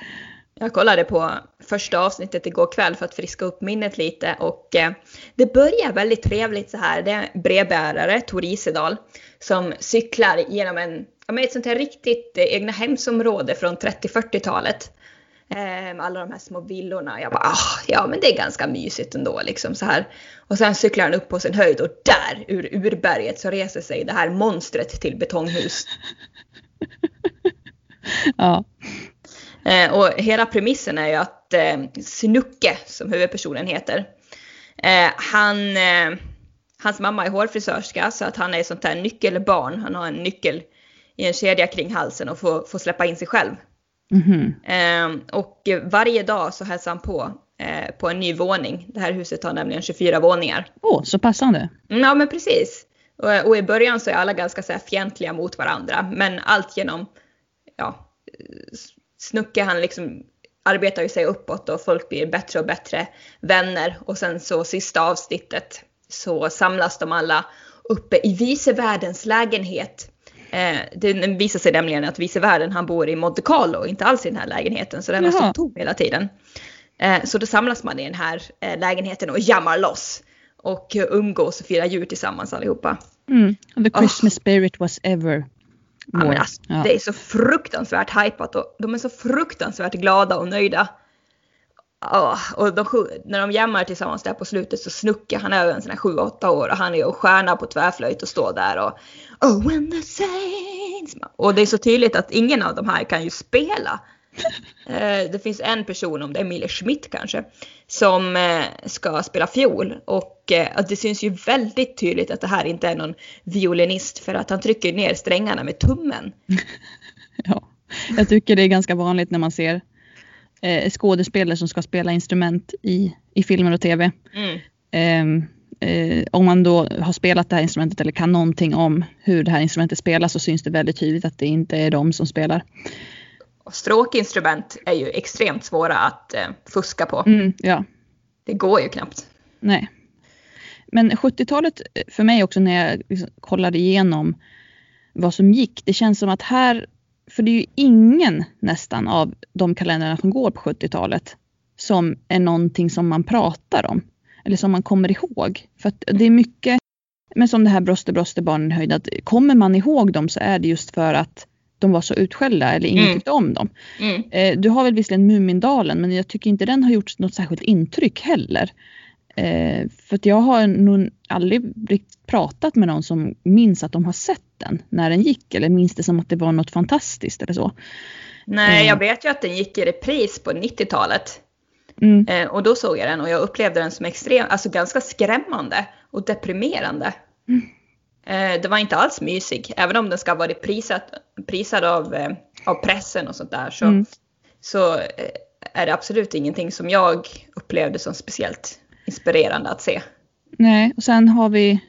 Jag kollade på första avsnittet igår kväll för att friska upp minnet lite och eh, det börjar väldigt trevligt så här. Det är brevbärare, Tor Isedal, som cyklar genom en, ett sånt här riktigt eh, egna hemsområde från 30-40-talet. Eh, med alla de här små villorna. Jag bara, ah, ja men det är ganska mysigt ändå liksom så här. Och sen cyklar han upp på sin höjd och där ur urberget så reser sig det här monstret till betonghus. Ja, Eh, och hela premissen är ju att eh, Snucke, som huvudpersonen heter, eh, han, eh, hans mamma är hårfrisörska så att han är ett sånt här nyckelbarn. Han har en nyckel i en kedja kring halsen och får, får släppa in sig själv. Mhm. Eh, och varje dag så hälsar han på eh, på en ny våning. Det här huset har nämligen 24 våningar. Åh, så passande. Mm, Ja men precis. Och, och i början så är alla ganska så här fientliga mot varandra. Men allt genom, ja, Snucke han liksom arbetar ju sig uppåt och folk blir bättre och bättre vänner. Och sen så sista avsnittet så samlas de alla uppe i vice värdens lägenhet. Eh, det visar sig nämligen att vice värden han bor i Monte Carlo, inte alls i den här lägenheten. Så den har stått tom hela tiden. Eh, så då samlas man i den här eh, lägenheten och jammar loss. Och umgås och firar jul tillsammans allihopa. Mm. The Christmas spirit was ever Ja, more. alltså, Ja. Det är så fruktansvärt hypat och de är så fruktansvärt glada och nöjda. Ja, och de, när de jammar tillsammans där på slutet så snuckar han över en sån här 7-8 år och han är ju stjärna på tvärflöjt och står där och Oh when the saints Och det är så tydligt att ingen av de här kan ju spela. Eh, det finns en person, om det är Mille Schmidt kanske, som eh, ska spela fiol och eh, det syns ju väldigt tydligt att det här inte är någon violinist för att han trycker ner strängarna med tummen. Ja. Jag tycker det är ganska vanligt när man ser eh, skådespelare som ska spela instrument i, i filmer och tv. Mm. Ehm, eh, om man då har spelat det här instrumentet eller kan någonting om hur det här instrumentet spelas så syns det väldigt tydligt att det inte är de som spelar. Och stråkinstrument är ju extremt svåra att eh, fuska på. Mm, ja, Det går ju knappt. nej. Men 70-talet eh, för mig också när jag liksom kollade igenom vad som gick. Det känns som att här, för det är ju ingen nästan av de kalendrarna som går på 70-talet som är någonting som man pratar om. Eller som man kommer ihåg. För att det är mycket, men som det här Broste Broste barnen höjd, att kommer man ihåg dem så är det just för att de var så utskällda eller ingen Mm. tyckte om dem. Mm. Eh, du har väl visserligen Mumindalen men jag tycker inte den har gjort något särskilt intryck heller. Eh, för att jag har nog aldrig riktigt pratat med någon som minns att de har sett den när den gick eller minns det som att det var något fantastiskt eller så. Nej, Mm. jag vet ju att den gick i repris på 90-talet. Mm, Eh, och då såg jag den och jag upplevde den som extrem, alltså ganska skrämmande och deprimerande. Mm. Eh, det var inte alls mysig, även om den ska vara prisad, prisad av, eh, av pressen och sånt där så, Mm. så eh, är det absolut ingenting som jag upplevde som speciellt inspirerande att se. nej, och sen har vi,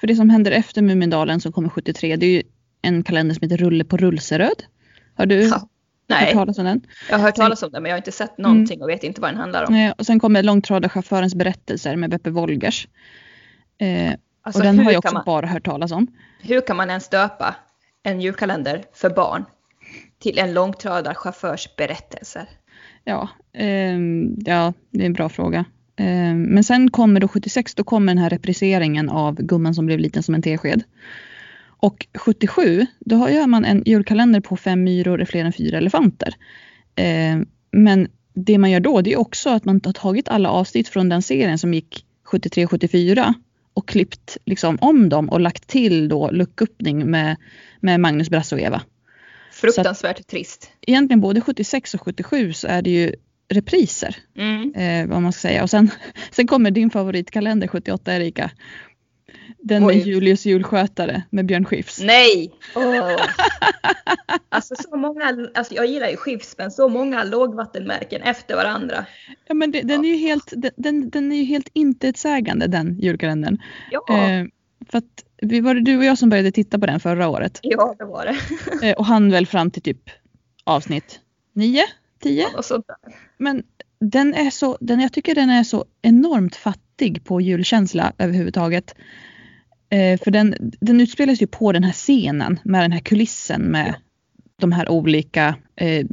för det som händer efter Mumindalen som kommer 73, det är ju en kalender som heter Rulle på Rullseröd. Har du Ja. hört Nej, talas om den? jag har hört talas om det men jag har inte sett någonting och vet inte vad den handlar om. Eh, och sen kommer Långtradarchaufförens berättelser med Beppe Wolgers. Eh, Alltså, och den har jag också man- bara hört talas om. Hur kan man ens döpa en julkalender för barn till en långtradarchaufförs berättelser? Ja, ehm, ja, det är en bra fråga. Ehm, men sen kommer då 76, då kommer den här repriseringen av Gumman som blev liten som en tesked. Och 77, då gör man en julkalender på fem myror är fler än fyra elefanter. Ehm, men det man gör då, det är också att man har tagit alla avsnitt från den serien som gick 73 74 och klippt liksom om dem och lagt till då lucköppning med, med Magnus, Brasse och Eva Fruktansvärt trist. egentligen både 76 och 77 så är det ju repriser. Mm. Eh, vad man ska säga. Och sen, sen kommer din favoritkalender 78 Erika. Den med Oj. Julius julskötare med Björn Skifs. Nej! Åh. Alltså så många, alltså jag gillar ju Skifs men så många lågvattenmärken efter varandra. Ja, men det, den, är ju helt, den- den, den är ju helt intetsägande den julkalendern. Ja, Eh, för att vi var det du och jag som började titta på den förra året. ja det var det. Eh, och han väl fram till typ avsnitt 9, 10. Och sånt där. Men den är så, den, jag tycker den är så enormt fattig på julkänsla överhuvudtaget. Eh, för den, den utspelas ju på den här scenen med den här kulissen med de här olika eh,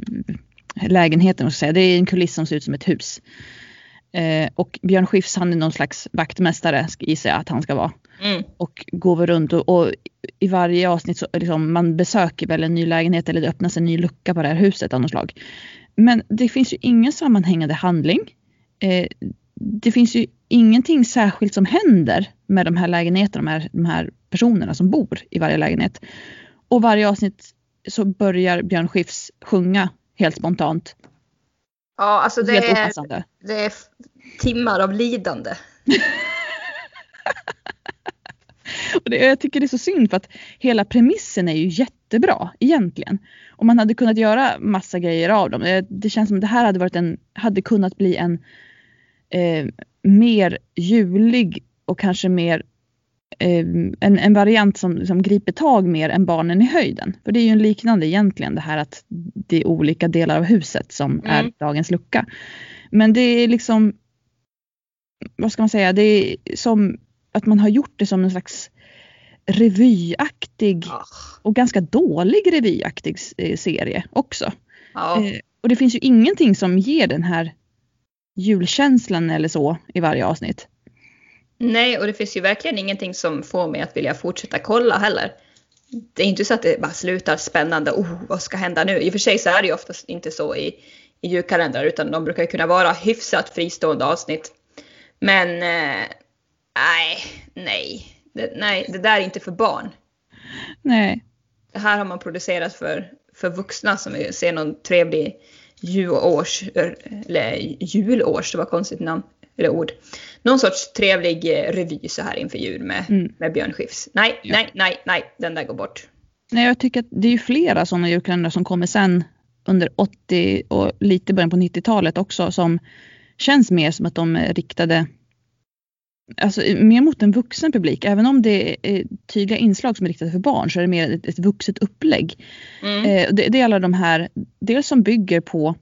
lägenheterna. Säga. Det är en kuliss som ser ut som ett hus. Eh, och Björn Skifs han är någon slags vaktmästare gissar jag att han ska vara. Mm. Och går runt och, och, i varje avsnitt så liksom, man besöker väl en ny lägenhet eller det öppnas en ny lucka på det här huset av något slag. Men det finns ju ingen sammanhängande handling. Eh, det finns ju ingenting särskilt som händer med de här lägenheterna, de här, de här personerna som bor i varje lägenhet. Och varje avsnitt så börjar Björn Skifs sjunga helt spontant. Ja, alltså det helt är, opassande. det är timmar av lidande. Och det, jag tycker det är så synd för att hela premissen är ju jättebra egentligen. Och man hade kunnat göra massa grejer av dem. Det, det känns som att det här hade, varit en, hade kunnat bli en eh, mer julig och kanske mer eh, en, en variant som, som griper tag mer än barnen i höjden. För det är ju en liknande egentligen det här att det är olika delar av huset som Mm. är dagens lucka. Men det är liksom, vad ska man säga, det är som att man har gjort det som en slags revyaktig Ah, och ganska dålig revyaktig eh, serie också. Ja. Eh, och det finns ju ingenting som ger den här julkänslan eller så i varje avsnitt. Nej, och det finns ju verkligen ingenting som får mig att vilja fortsätta kolla heller. Det är inte så att det bara slutar spännande. Oh, vad ska hända nu? I och för sig så är det ju oftast inte så i, i julkalendrar utan de brukar ju kunna vara hyfsat fristående avsnitt. Men eh, nej, nej. Det, nej, det där är inte för barn. Nej, Det här har man producerat för, för vuxna som vill se någon trevlig julårs, eller julårs, det var konstigt namn, eller ord. Någon sorts trevlig eh, revy så här inför jul med, Mm. med Björn Skifs. Nej, Ja. nej, nej, nej, den där går bort. Nej, jag tycker att det är ju flera sådana julkalendrar som kommer sen under 80 och lite början på 90-talet också som känns mer som att de är riktade Alltså mer mot en vuxen publik. Även om det är tydliga inslag som är riktade för barn så är det mer ett, ett vuxet upplägg. Mm. Eh, det, det är alla de här, dels som bygger på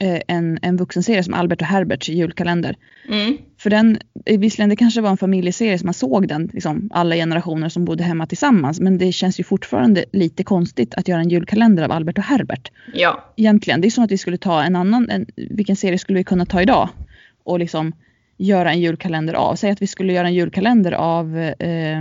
eh, en, en vuxenserie som Albert och Herberts julkalender. Mm. För den, eh, visserligen det kanske var en familjeserie som man såg den, liksom, alla generationer som bodde hemma tillsammans. Men det känns ju fortfarande lite konstigt att göra en julkalender av Albert och Herbert. Ja, Egentligen, det är som att vi skulle ta en annan, en, vilken serie skulle vi kunna ta idag? Och liksom göra en julkalender av. Säg att vi skulle göra en julkalender av eh,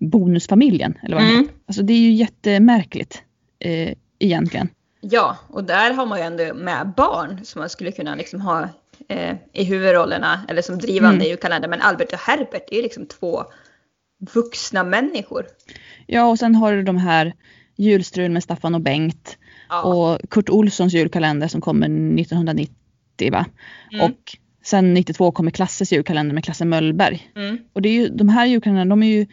Bonusfamiljen. Eller vad Mm. Alltså det är ju jättemärkligt eh, egentligen. ja, och där har man ju ändå med barn som man skulle kunna liksom ha eh, i huvudrollerna eller som drivande Mm. i julkalendern. Men Albert och Herbert är ju liksom två vuxna människor. Ja och sen har du de här julstrul med Staffan och Bengt. Ja. Och Kurt Olssons julkalender som kommer 1990 va. Mm. Och sen 92 kommer Klasses julkalender med Klasse Möllberg. Mm. Och det är ju, de här julkalendrarna, de är ju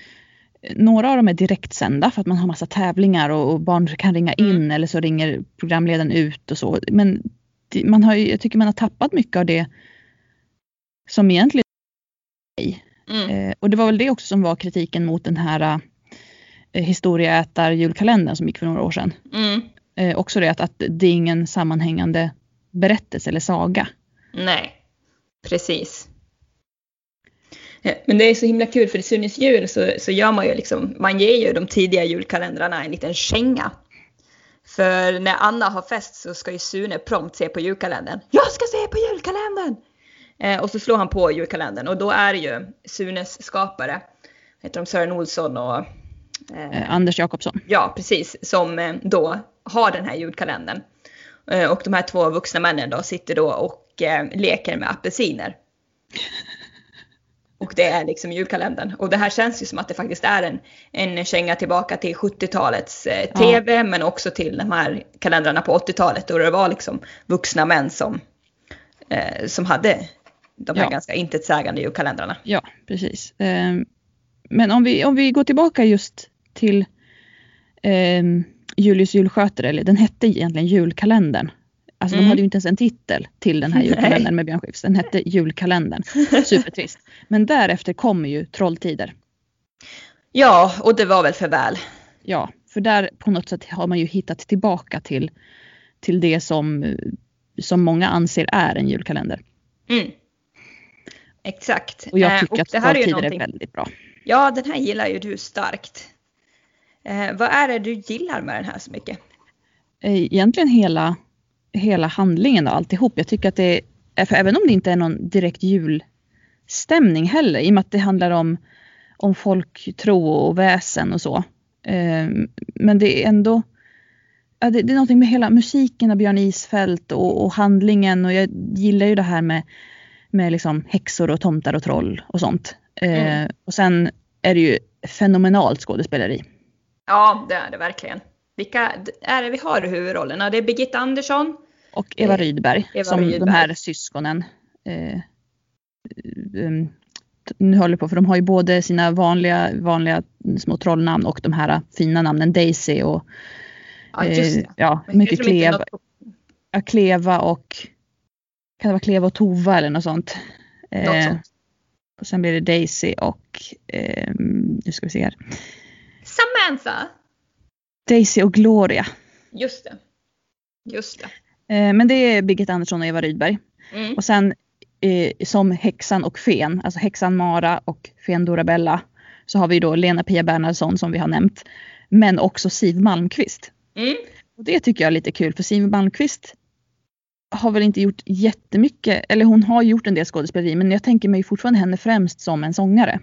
några av dem är direktsända för att man har massa tävlingar och, och barn kan ringa in Mm. eller så ringer programledaren ut och så. Men det, man har ju, jag tycker man har tappat mycket av det som egentligen Mm. Eh, och det var väl det också som var kritiken mot den här eh, historieätar-julkalendern som gick för några år sedan. Mm. Eh, också det att, att det är ingen sammanhängande berättelse eller saga. Nej, precis. Men det är så himla kul för i Sunes jul så, så gör man ju liksom, man ger ju de tidiga julkalendrarna en liten känga. För när Anna har fest så ska ju Sune prompt se på julkalendern. Jag ska se på julkalendern! Eh, och så slår han på julkalendern och då är det ju Sunes skapare, heter de Sören Olsson och eh, Eh, Anders Jakobsson. Ja, precis. Som eh, då har den här julkalendern. Eh, Och de här två vuxna männen då sitter då och leker med apelsiner. Och det är liksom julkalendern. Och det här känns ju som att det faktiskt är en, en känga tillbaka till 70-talets eh, Ja. TV men också till de här kalendrarna på 80-talet då det var liksom vuxna män som, eh, som hade de här Ja. ganska intetsägande julkalendrarna. Ja, precis. Eh, men om vi, om vi går tillbaka just till eh, Julius julskötare, eller den hette egentligen julkalendern. Alltså Mm. de hade ju inte ens en titel till den här Nej. julkalendern med Björn Skifs. Den hette julkalendern. Supertrist. Men därefter kommer ju Trolltider. Ja, och det var väl för väl. Ja, för där på något sätt har man ju hittat tillbaka till, till det som eh, som många anser är en julkalender. Mm. Exakt. Och jag Eh, tycker och att det här är är väldigt bra. Ja, den här gillar ju du starkt. Eh, vad är det du gillar med den här så mycket? Eh, Egentligen hela, hela handlingen och alltihop. Jag tycker att det är, för även om det inte är någon direkt julstämning heller, i och med att det handlar om, om folktro och väsen och så. Eh, Men det är ändå, ja, det, det är någonting med hela musiken av Björn Isfält och, och handlingen och jag gillar ju det här med, med liksom häxor och tomtar och troll och sånt. Eh, Mm. Och sen är det ju fenomenalt skådespeleri. Ja, det är det verkligen. Vilka är det vi har i huvudrollerna? Det är Birgitta Andersson. Och Eva Eh, Rydberg Eva som de Rydberg. här syskonen. Eh, um, t- nu håller på, för de har ju både sina vanliga, vanliga små trollnamn och de här fina namnen Daisy och Ja, just eh, ja, mycket de Kleva, något- ja, Kleva och kan det vara Kleva och Tova eller något sånt. Något Eh, sånt. och sen blir det Daisy och eh, nu ska vi se här. Samantha! Daisy och Gloria. Just det. Just det. Eh, men det är Birgitta Andersson och Eva Rydberg. Mm. Och sen eh, som häxan och fen, alltså häxan Mara och fen Dorabella, så har vi då Lena-Pia Bernhardsson som vi har nämnt. Men också Siv Malmqvist. Mm. Och det tycker jag är lite kul för Siv Malmqvist har väl inte gjort jättemycket, eller hon har gjort en del skådespeleri men jag tänker mig fortfarande henne främst som en sångare.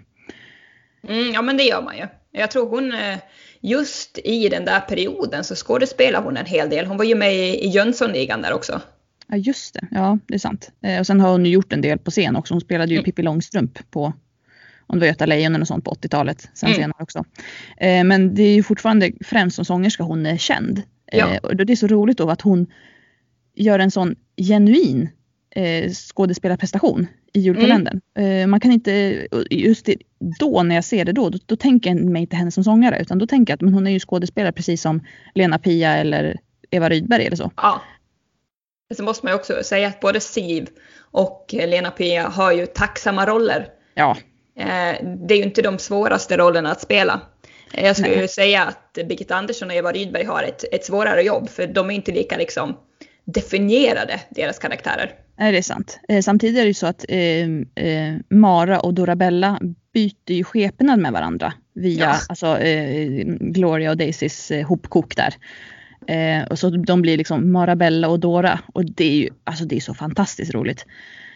Mm, ja men det gör man ju. Jag tror hon, eh, just i den där perioden så skådespelar hon en hel del. Hon var ju med i Jönssonligan där också. Ja just det, ja det är sant. Eh, och sen har hon ju gjort en del på scen också. Hon spelade ju Mm. Pippi Långstrump på om det var Göta Lejon och sånt på 80-talet. Sen Mm. senare också. Eh, men det är ju fortfarande främst som sångerska hon är känd. Ja. Eh, och det är så roligt då att hon gör en sån genuin eh, skådespelarprestation i julkalendern. Mm. Eh, man kan inte, just det, då när jag ser det då, då, då tänker jag mig inte henne som sångare utan då tänker jag att men hon är ju skådespelare precis som Lena Pia eller Eva Rydberg eller så. Ja. Så måste man ju också säga att både Siv och eh, Lena Pia har ju tacksamma roller. Ja, Eh, Det är ju inte de svåraste rollerna att spela. Eh, Jag skulle Nej. säga att Birgitta Andersson och Eva Rydberg har ett, ett svårare jobb för de är inte lika liksom definierade, deras karaktärer. Nej, det är sant. Eh, samtidigt är det ju så att eh, eh, Mara och Dorabella byter ju skepnad med varandra via Ja. alltså, eh, Gloria och Daisys eh, hopkok där. Eh, och så de blir liksom Marabella och Dora och det är ju alltså det är så fantastiskt roligt.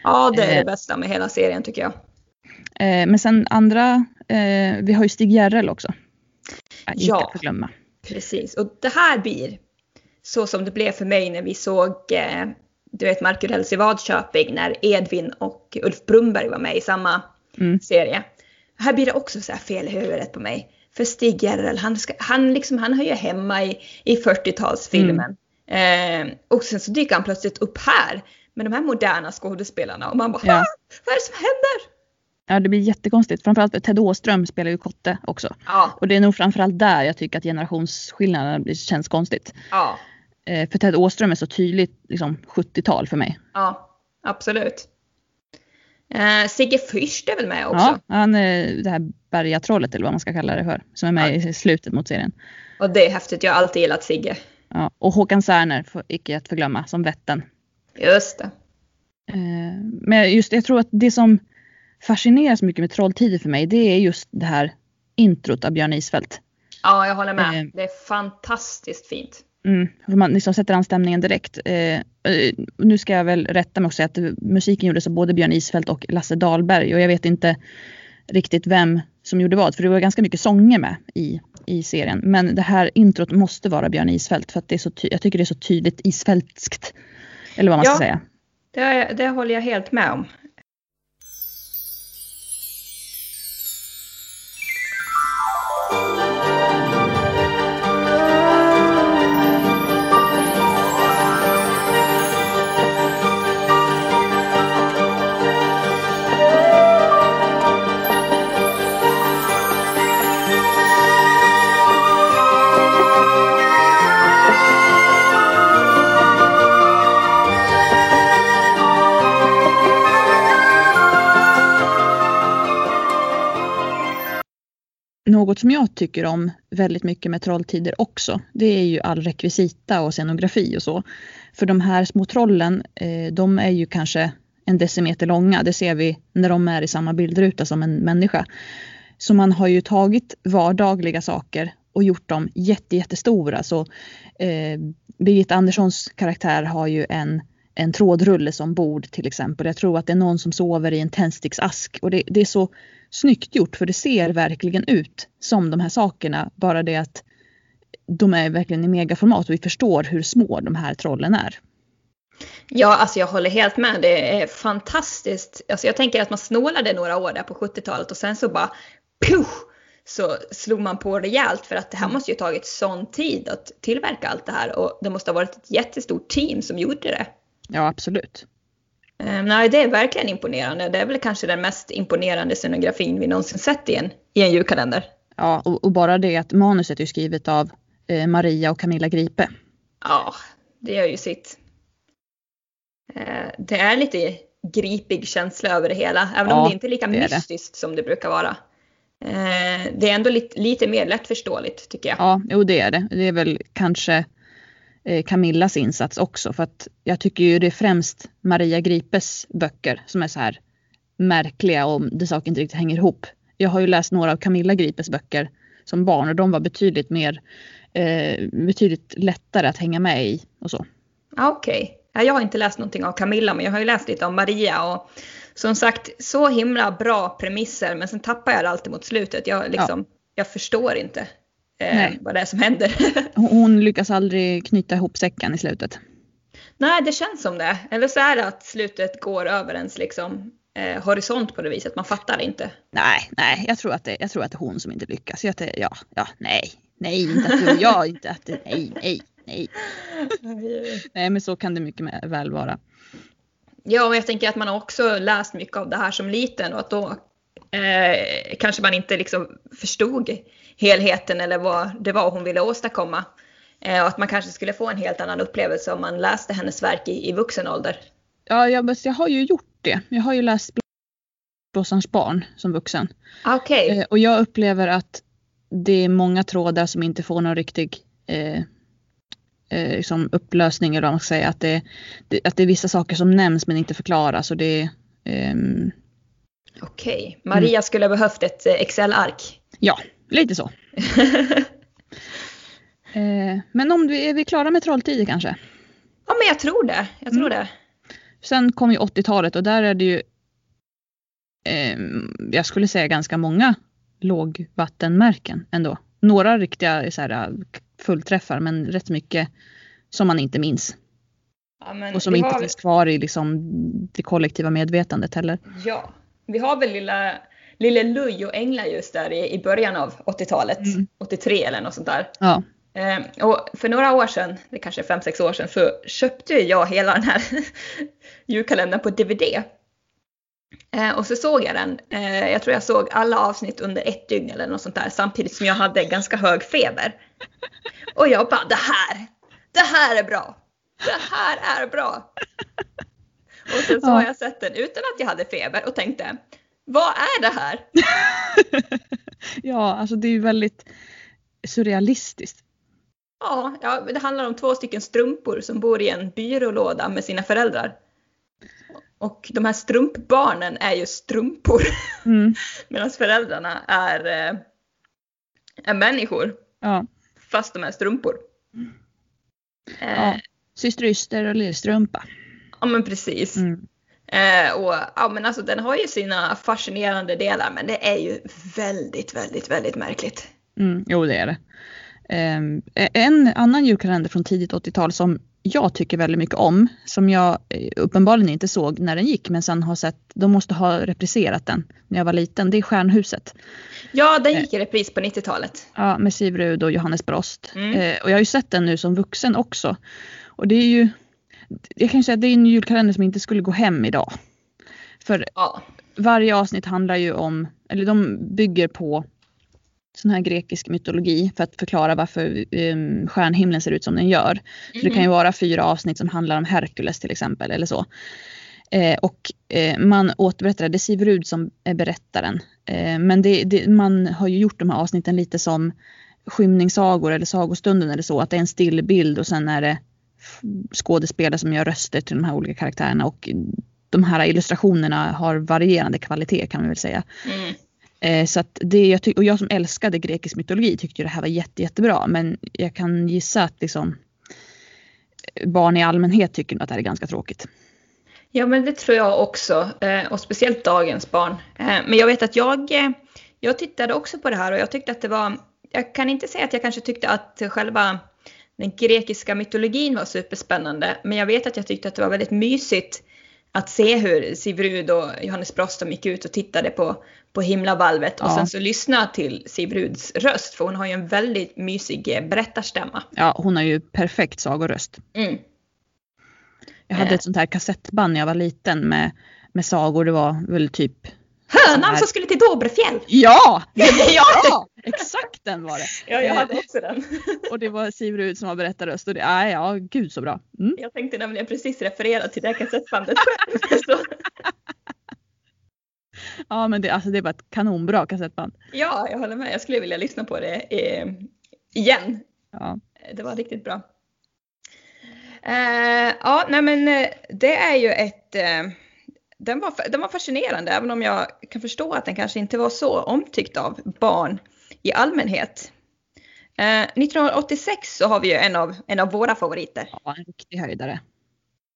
Ja, det är det Eh. bästa med hela serien tycker jag. Men sen andra, vi har ju Stig Järrel också. Ja. Inte Ja. att förglömma. Precis, och det här blir så som det blev för mig när vi såg du vet Mark Urells i Vadköping när Edvin och Ulf Brumberg var med i samma Mm. serie. Här blir det också så här fel i huvudet på mig. För Stig Järrel, han, ska, han, liksom, han hör ju hemma i, i 40-talsfilmen. Eh, och sen så dyker han plötsligt upp här med de här moderna skådespelarna och man bara Ja. "Ah, vad är det som händer? Ja, det blir jättekonstigt. Framförallt för Ted Åström spelar ju Kotte också. Ja, Och det är nog framförallt där jag tycker att generationsskillnaden blir- känns konstigt. ja, för Ted Åström är så tydligt liksom 70-tal för mig. ja, absolut. Eh, Sigge Fürst är väl med också? Ja, han är det här bergatrollet eller vad man ska kalla det för. Som är med i slutet mot serien. Och det är häftigt, jag har alltid gillat Sigge. Ja, och Håkan Särner, för, icke att förglömma, som Vätten. Just det. Eh, men just jag tror att det som fascinerar så mycket med Trolltider för mig, det är just det här introt av Björn Isfält. Ja, jag håller med. Eh. Det är fantastiskt fint. Mm, man liksom sätter an stämningen direkt. Eh, eh, nu ska jag väl rätta mig och säga att musiken gjordes av både Björn Isfält och Lasse Dahlberg och jag vet inte riktigt vem som gjorde vad, för det var ganska mycket sånger med i, i serien. Men det här introt måste vara Björn Isfält för att det är så jag tycker det är så tydligt isfältskt. Eller vad man Ja. ska säga. Det, det håller jag helt med om. Något som jag tycker om väldigt mycket med Trolltider också, det är ju all rekvisita och scenografi och så. För de här små trollen, eh, de är ju kanske en decimeter långa. Det ser vi när de är i samma bildruta som en människa. Så man har ju tagit vardagliga saker och gjort dem jätte, jättestora. Så eh, Birgitta Anderssons karaktär har ju en, en trådrulle som bord till exempel. Jag tror att det är någon som sover i en tändsticksask och det, det är så snyggt gjort för det ser verkligen ut som de här sakerna. Bara det att de är verkligen i megaformat och vi förstår hur små de här trollen är. Ja, alltså jag håller helt med. Det är fantastiskt. Alltså jag tänker att man snålade några år där på 70-talet och sen så bara push, så slog man på rejält för att det här måste ju tagit sån tid att tillverka allt det här och det måste ha varit ett jättestort team som gjorde det. Ja, absolut. Um, nej, det är verkligen imponerande. Det är väl kanske den mest imponerande scenografin vi någonsin sett i en, i en julkalender. Ja, och, och bara det att manuset är skrivet av eh, Maria och Camilla Gripe. Ja, det gör ju sitt. Eh, det är lite gripig känsla över det hela, även ja, om det inte är lika mystiskt det. som det brukar vara. Eh, det är ändå lite, lite mer lättförståeligt tycker jag. Ja, jo det är det. Det är väl kanske Camillas insats också för att jag tycker ju det är främst Maria Gripes böcker som är så här märkliga och det saker inte riktigt hänger ihop. Jag har ju läst några av Camilla Gripes böcker som barn och de var betydligt mer eh, betydligt lättare att hänga med i och så. Okej. Okay. Jag har inte läst någonting av Camilla men jag har ju läst lite om Maria och som sagt så himla bra premisser men sen tappar jag det alltid mot slutet. Jag, liksom, ja. jag förstår inte eh, vad det är som händer. Hon lyckas aldrig knyta ihop säcken i slutet. Nej, det känns som det. Eller så är det att slutet går över ens liksom, eh, horisont på det viset. Man fattar inte. Nej, nej, jag tror att det, jag tror att det är hon som inte lyckas. Jag, ja, ja, nej, nej, inte att du, jag, inte att det, nej, nej, nej. nej, men så kan det mycket väl vara. Ja, och jag tänker att man har också läst mycket av det här som liten och att då eh, kanske man inte liksom förstod helheten eller vad det var hon ville åstadkomma. Eh, och att man kanske skulle få en helt annan upplevelse om man läste hennes verk i, i vuxen ålder. Ja, jag, jag har ju gjort det. Jag har ju läst Blåsarens barn som vuxen. Okay. Eh, och jag upplever att det är många trådar som inte får någon riktig eh, eh, liksom upplösning eller vad man ska säga. Att det, det, att det är vissa saker som nämns men inte förklaras. Och det, ehm... Okej, okay. Maria mm. skulle ha behövt ett eh, Excel-ark. Ja, lite så. eh, men om du, är vi klara med Trolltider kanske? Ja men jag tror det. Jag tror mm. det. Sen kom ju 80-talet och där är det ju eh, jag skulle säga ganska många lågvattenmärken ändå. Några riktiga så här, fullträffar men rätt mycket som man inte minns. Ja, och som inte har... finns kvar i liksom det kollektiva medvetandet heller. Ja, vi har väl lilla Lille Luj och Änglar just där i, i början av 80-talet, mm. 83 eller något sånt där. Ja. Eh, och för några år sedan, det kanske är 5-6 år sedan, så köpte jag hela den här julkalendern på DVD. Eh, och så såg jag den. Eh, jag tror jag såg alla avsnitt under ett dygn eller något sånt där samtidigt som jag hade ganska hög feber. Och jag bara det här, det här är bra. Det här är bra. Och sen så har jag sett den utan att jag hade feber och tänkte vad är det här? ja, alltså det är ju väldigt surrealistiskt. Ja, ja, det handlar om två stycken strumpor som bor i en byrålåda med sina föräldrar. Och de här strumpbarnen är ju strumpor. Mm. Medan föräldrarna är, eh, är människor. Ja. Fast de är strumpor. Ja. Eh, Syster Yster och Lillstrumpa. Ja men precis. Mm. Eh, och ja men alltså den har ju sina fascinerande delar men det är ju väldigt, väldigt, väldigt märkligt. Mm, jo det är det. Eh, en annan julkalender från tidigt 80-tal som jag tycker väldigt mycket om, som jag eh, uppenbarligen inte såg när den gick, men sen har sett, de måste ha repriserat den när jag var liten, det är Stjärnhuset. Ja, den gick i repris på 90-talet. Ja, med Siv Rud och Johannes Brost. Mm. Eh, och jag har ju sett den nu som vuxen också. Och det är ju, jag kan säga att det är en julkalender som inte skulle gå hem idag. För ja. varje avsnitt handlar ju om, eller de bygger på sån här grekisk mytologi för att förklara varför um, stjärnhimlen ser ut som den gör. Mm. Så det kan ju mhm. vara fyra avsnitt som handlar om Herkules till exempel eller så. Eh, och eh, man återberättar, det är Siverud som är berättaren. Eh, men det, det, man har ju gjort de här avsnitten lite som skymningssagor eller sagostunden eller så. Att det är en stillbild och sen är det skådespelare som gör röster till de här olika karaktärerna. Och de här illustrationerna har varierande kvalitet kan man väl säga. Mm. Eh, så att det, jag och jag som älskade grekisk mytologi tyckte det här var jätte, jättebra. Men jag kan gissa att liksom, barn i allmänhet tycker att det här är ganska tråkigt. Ja men det tror jag också. Eh, och speciellt dagens barn. Eh, men jag vet att jag, jag tittade också på det här och jag tyckte att det var, jag kan inte säga att jag kanske tyckte att själva den grekiska mytologin var superspännande. Men jag vet att jag tyckte att det var väldigt mysigt att se hur Sivrud och Johannes Broström gick ut och tittade på, på himlavalvet och ja. sen så lyssna till Sivruds röst för hon har ju en väldigt mysig eh, berättarstämma. Ja, hon har ju perfekt sagoröst. Mm. Jag hade eh. ett sånt här kassettband när jag var liten med, med sagor. Det var väl typ Hönan som skulle till Dobrefjäll! Ja! ja! Exakt den var det. Ja, jag hade också den. och det var Sivrud som var berättarröst och det, är ja, gud så bra. Mm. Jag tänkte nämligen precis referera till det kassettbandet Ja men det, alltså det bara ett kanonbra kassettband. Ja, jag håller med. Jag skulle vilja lyssna på det eh, igen. Ja. Det var riktigt bra. Eh, ja, nej men eh, det är ju ett eh, den var, den var fascinerande, även om jag kan förstå att den kanske inte var så omtyckt av barn i allmänhet. Eh, 1986 så har vi ju en av, en av våra favoriter. Ja, en riktig höjdare.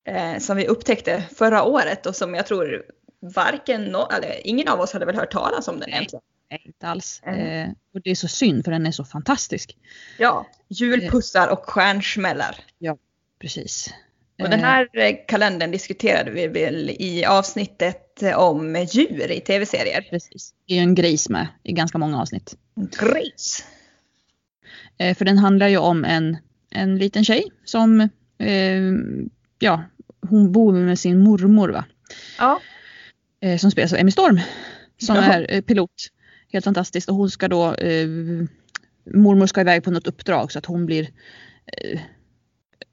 Eh, som vi upptäckte förra året och som jag tror varken, no, eller ingen av oss hade väl hört talas om den Nej. egentligen. Nej, inte alls. Mm. Eh, och det är så synd för den är så fantastisk. Ja, julpussar och stjärnsmällar. Ja, precis. Och den här eh, kalendern diskuterade vi väl i avsnittet om djur i tv-serier. Precis. Det är ju en gris med i ganska många avsnitt. Gris! Eh, för den handlar ju om en, en liten tjej som, eh, ja, hon bor med sin mormor va? Ja. Eh, som spelas av Emmy Storm. Som ja. är eh, pilot. Helt fantastiskt. Och hon ska då, eh, mormor ska iväg på något uppdrag så att hon blir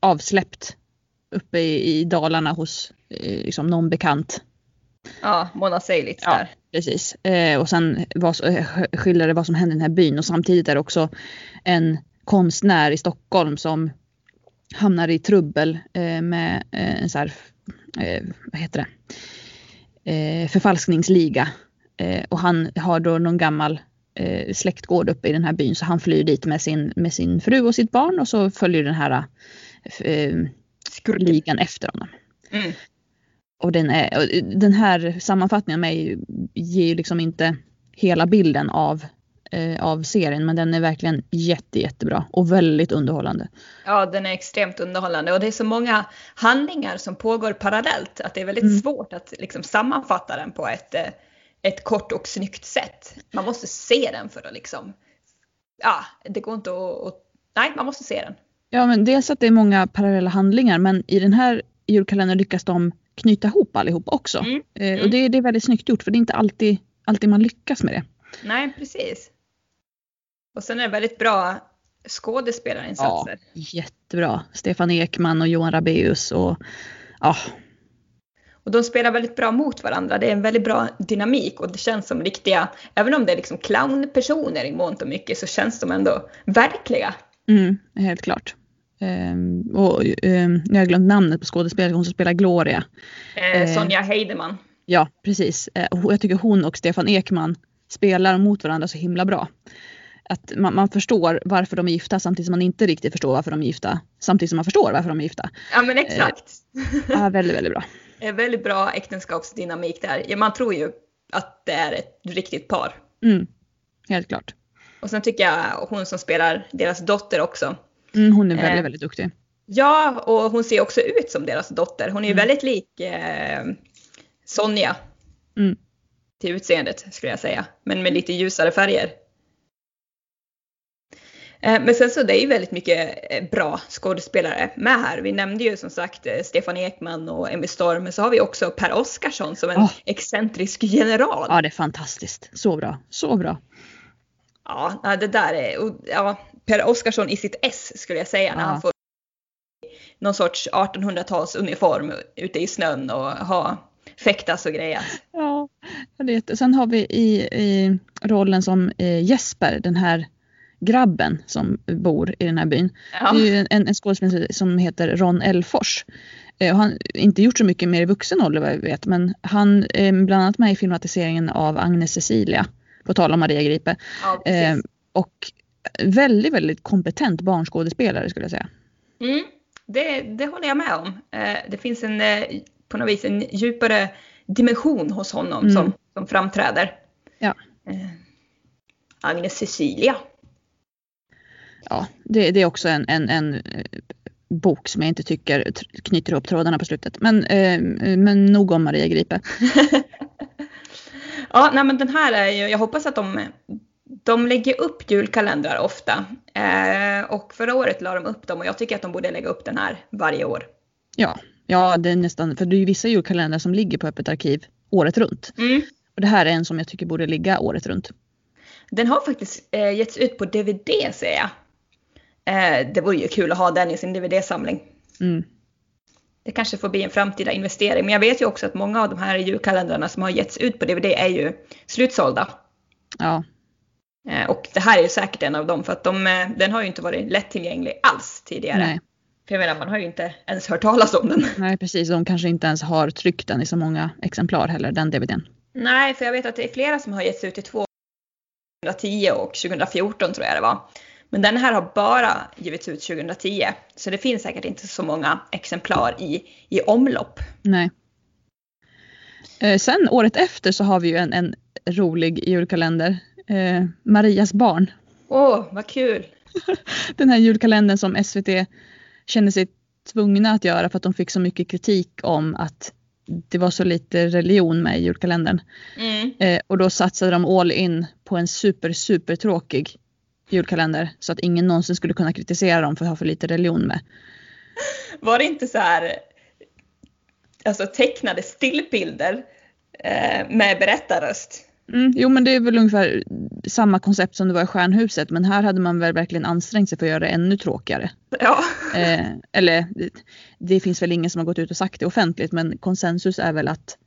avsläppt uppe i, i Dalarna hos eh, liksom någon bekant. Ja, Mona Seilitz ja, där. Precis. Eh, och sen vad, eh, skildrar det vad som händer i den här byn och samtidigt är det också en konstnär i Stockholm som hamnar i trubbel eh, med eh, en så här, eh, vad heter det, förfalskningsliga. och han har då någon gammal släktgård uppe i den här byn så han flyr dit med sin, med sin fru och sitt barn och så följer den här ligan efter honom. Mm. Och den, är, den här sammanfattningen av mig ger ju liksom inte hela bilden av, eh, av serien men den är verkligen jätte, jättebra och väldigt underhållande. Ja, den är extremt underhållande och det är så många handlingar som pågår parallellt att det är väldigt mm. svårt att liksom sammanfatta den på ett, eh, ett kort och snyggt sätt. Man måste se den för att liksom, ja, det går inte att, att nej, man måste se den. Ja, men dels att det är många parallella handlingar men i den här julkalendern lyckas de knyta ihop allihop också. Mm. Mm. och det, det, är väldigt snyggt gjort för det är inte alltid, alltid man lyckas med det. Nej, precis. Och sen är det väldigt bra skådespelarinsatser. Ja, jättebra. Stefan Ekman och Johan Rabeus och ja. Och de spelar väldigt bra mot varandra. Det är en väldigt bra dynamik och det känns som riktiga, även om det är liksom clownpersoner i mångt och mycket så känns de ändå verkliga. Mm, helt klart. Um, och um, jag har glömt namnet på skådespelaren, hon som spelar Gloria. Eh, Sonja Heideman. Ja, precis. Eh, jag tycker hon och Stefan Ekman spelar mot varandra så himla bra. Att man, man, förstår varför de är gifta samtidigt som man inte riktigt förstår varför de är gifta. Samtidigt som man förstår varför de är gifta. Ja men exakt. Eh, ja, väldigt, väldigt bra. väldigt bra äktenskapsdynamik där. Man tror ju att det är ett riktigt par. Mm, helt klart. Och sen tycker jag hon som spelar deras dotter också. Mm, hon är väldigt, eh, väldigt duktig. Ja, och hon ser också ut som deras dotter. Hon är ju mm. väldigt lik eh, Sonja. Mm. Till utseendet skulle jag säga. Men med lite ljusare färger. Eh, men sen så det är ju väldigt mycket eh, bra skådespelare med här. Vi nämnde ju som sagt eh, Stefan Ekman och Emmy Storm. Men så har vi också Per Oscarsson som en oh. excentrisk general. Ja, det är fantastiskt. Så bra. Så bra. Ja, det där är, ja, Per Oscarsson i sitt S skulle jag säga när ja. han får någon sorts 1800-tals uniform ute i snön och ha fäktas och grejas. Ja, det. Sen har vi i, i rollen som eh, Jesper, den här grabben som bor i den här byn. Ja. Det är ju en, en skådespelare som heter Ron Elfors. Eh, han har inte gjort så mycket mer i vuxen ålder vad jag vet men han är bland annat med i filmatiseringen av Agnes Cecilia. På tal om Maria Gripe. Ja, eh, och väldigt, väldigt kompetent barnskådespelare skulle jag säga. Mm, det, det håller jag med om. Eh, det finns en, eh, på något vis en djupare dimension hos honom mm. som, som framträder. Ja. Eh, Agnes Cecilia. Ja, det, det är också en, en, en eh, bok som jag inte tycker knyter ihop trådarna på slutet. Men, eh, men nog om Maria Gripe. ja, nej men den här är ju, jag hoppas att de, de lägger upp julkalendrar ofta. Eh, och förra året la de upp dem och jag tycker att de borde lägga upp den här varje år. Ja, ja det är nästan, för det är ju vissa julkalendrar som ligger på Öppet arkiv året runt. Mm. Och det här är en som jag tycker borde ligga året runt. Den har faktiskt eh, getts ut på DVD ser jag. Eh, det vore ju kul att ha den i sin DVD-samling. Mm. Det kanske får bli en framtida investering. Men jag vet ju också att många av de här julkalendrarna som har getts ut på DVD är ju slutsålda. Ja. Eh, och det här är ju säkert en av dem för att de, eh, den har ju inte varit lättillgänglig alls tidigare. Nej. För jag menar, man har ju inte ens hört talas om den. Nej, precis. De kanske inte ens har tryckt den i så många exemplar heller, den DVDn. Nej, för jag vet att det är flera som har getts ut i två 2010 och 2014 tror jag det var. Men den här har bara givits ut 2010. Så det finns säkert inte så många exemplar i, i omlopp. Nej. Eh, sen året efter så har vi ju en, en rolig julkalender. Eh, Marias barn. Åh, oh, vad kul! den här julkalendern som SVT kände sig tvungna att göra för att de fick så mycket kritik om att det var så lite religion med i julkalendern. Mm. Eh, och då satsade de all in på en super, super tråkig julkalender så att ingen någonsin skulle kunna kritisera dem för att ha för lite religion med. Var det inte så här alltså tecknade stillbilder eh, med berättarröst? Mm, jo men det är väl ungefär samma koncept som det var i Stjärnhuset men här hade man väl verkligen ansträngt sig för att göra det ännu tråkigare. Ja. Eh, eller det, det, finns väl ingen som har gått ut och sagt det offentligt men konsensus är väl att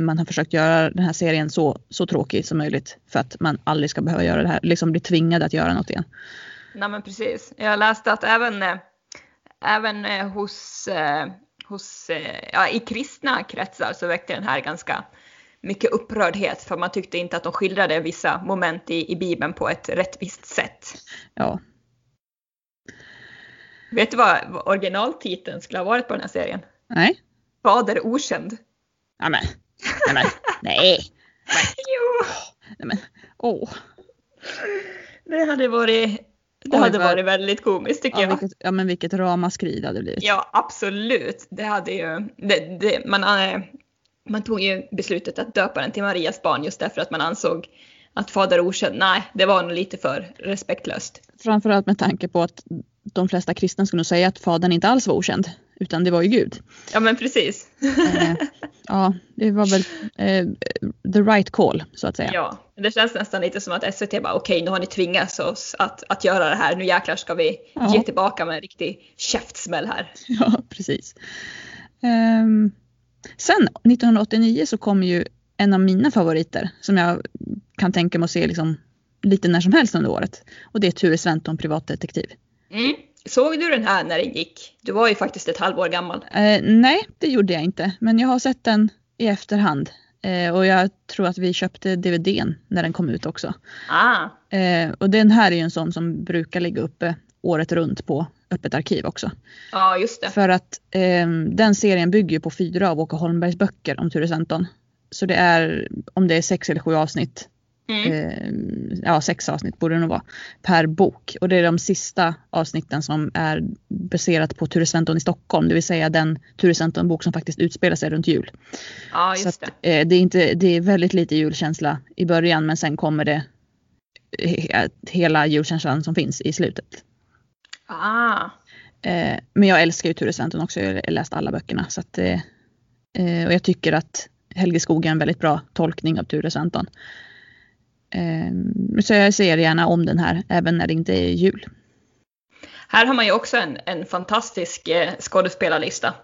man har försökt göra den här serien så, så tråkig som möjligt för att man aldrig ska behöva göra det här, liksom bli tvingad att göra något igen. Nej men precis. Jag läste att även, eh, även eh, hos, eh, hos ja, i kristna kretsar så väckte den här ganska mycket upprördhet för man tyckte inte att de skildrade vissa moment i, i Bibeln på ett rättvist sätt. Ja. Vet du vad originaltiteln skulle ha varit på den här serien? Nej. Fader okänd. Ja, men. Nej, men. Nej. Jo. Nej, men. Åh. Det hade varit det hade varit väldigt komiskt tycker ja, jag. Vilket, ja men vilket ramaskri det hade blivit. Ja absolut. Det hade ju, det, det, man, äh, man tog ju beslutet att döpa den till Marias barn just därför att man ansåg att fader okänd, nej det var nog lite för respektlöst. Framförallt med tanke på att de flesta kristna skulle nog säga att fadern inte alls var okänd utan det var ju Gud. Ja men precis. eh, ja, det var väl eh, the right call så att säga. Ja, det känns nästan lite som att SVT bara okej okay, nu har ni tvingat oss att, att göra det här, nu jäklar ska vi ja. ge tillbaka med en riktig käftsmäll här. Ja, precis. Um, sen 1989 så kom ju en av mina favoriter som jag kan tänka mig att se liksom lite när som helst under året. Och det är Ture Sventon privatdetektiv. Mm. Såg du den här när den gick? Du var ju faktiskt ett halvår gammal. Eh, nej, det gjorde jag inte. Men jag har sett den i efterhand. Eh, och jag tror att vi köpte DVDn när den kom ut också. Ah. Eh, och den här är ju en sån som brukar ligga uppe året runt på Öppet arkiv också. Ja, just det. För att eh, den serien bygger på fyra av Åke Holmbergs böcker om Ture Sventon. Så det är, om det är sex eller sju avsnitt, Mm. Eh, ja, sex avsnitt borde det nog vara per bok. Och det är de sista avsnitten som är baserat på Ture Sventon i Stockholm, det vill säga den Ture Sventon-bok som faktiskt utspelar sig runt jul. Ja, just Så att, eh, det. är inte, det är väldigt lite julkänsla i början men sen kommer det hela julkänslan som finns i slutet. Ah. Eh, men jag älskar ju Ture Sventon också, jag har läst alla böckerna. Så att, eh, och jag tycker att Helge Skog är en väldigt bra tolkning av Ture Sventon. Ehm, så jag ser gärna om den här även när det inte är jul. Här har man ju också en, en fantastisk eh, skådespelarlista.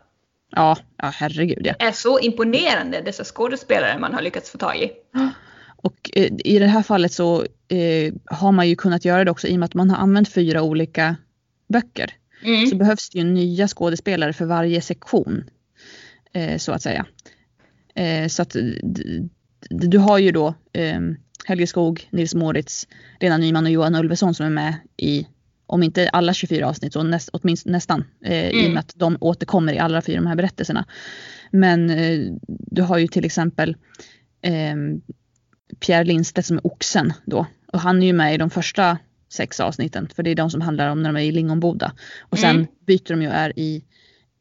Ja, ja herregud ja. Det är så imponerande dessa skådespelare man har lyckats få tag i. Och eh, i det här fallet så eh, har man ju kunnat göra det också i och med att man har använt fyra olika böcker. Mm. Så behövs det ju nya skådespelare för varje sektion. Eh, så att säga. Eh, så att du har ju då eh, Helge Skog, Nils Moritz, Lena Nyman och Johan Ulveson som är med i, om inte alla 24 avsnitt, så näst, åtminstone nästan. Eh, I och Mm. med att de återkommer i alla fyra de här berättelserna. Men eh, du har ju till exempel eh, Pierre Lindstedt som är oxen då. Och han är ju med i de första sex avsnitten. För det är de som handlar om när de är i Lingonboda. Och sen Mm. byter de ju och är i,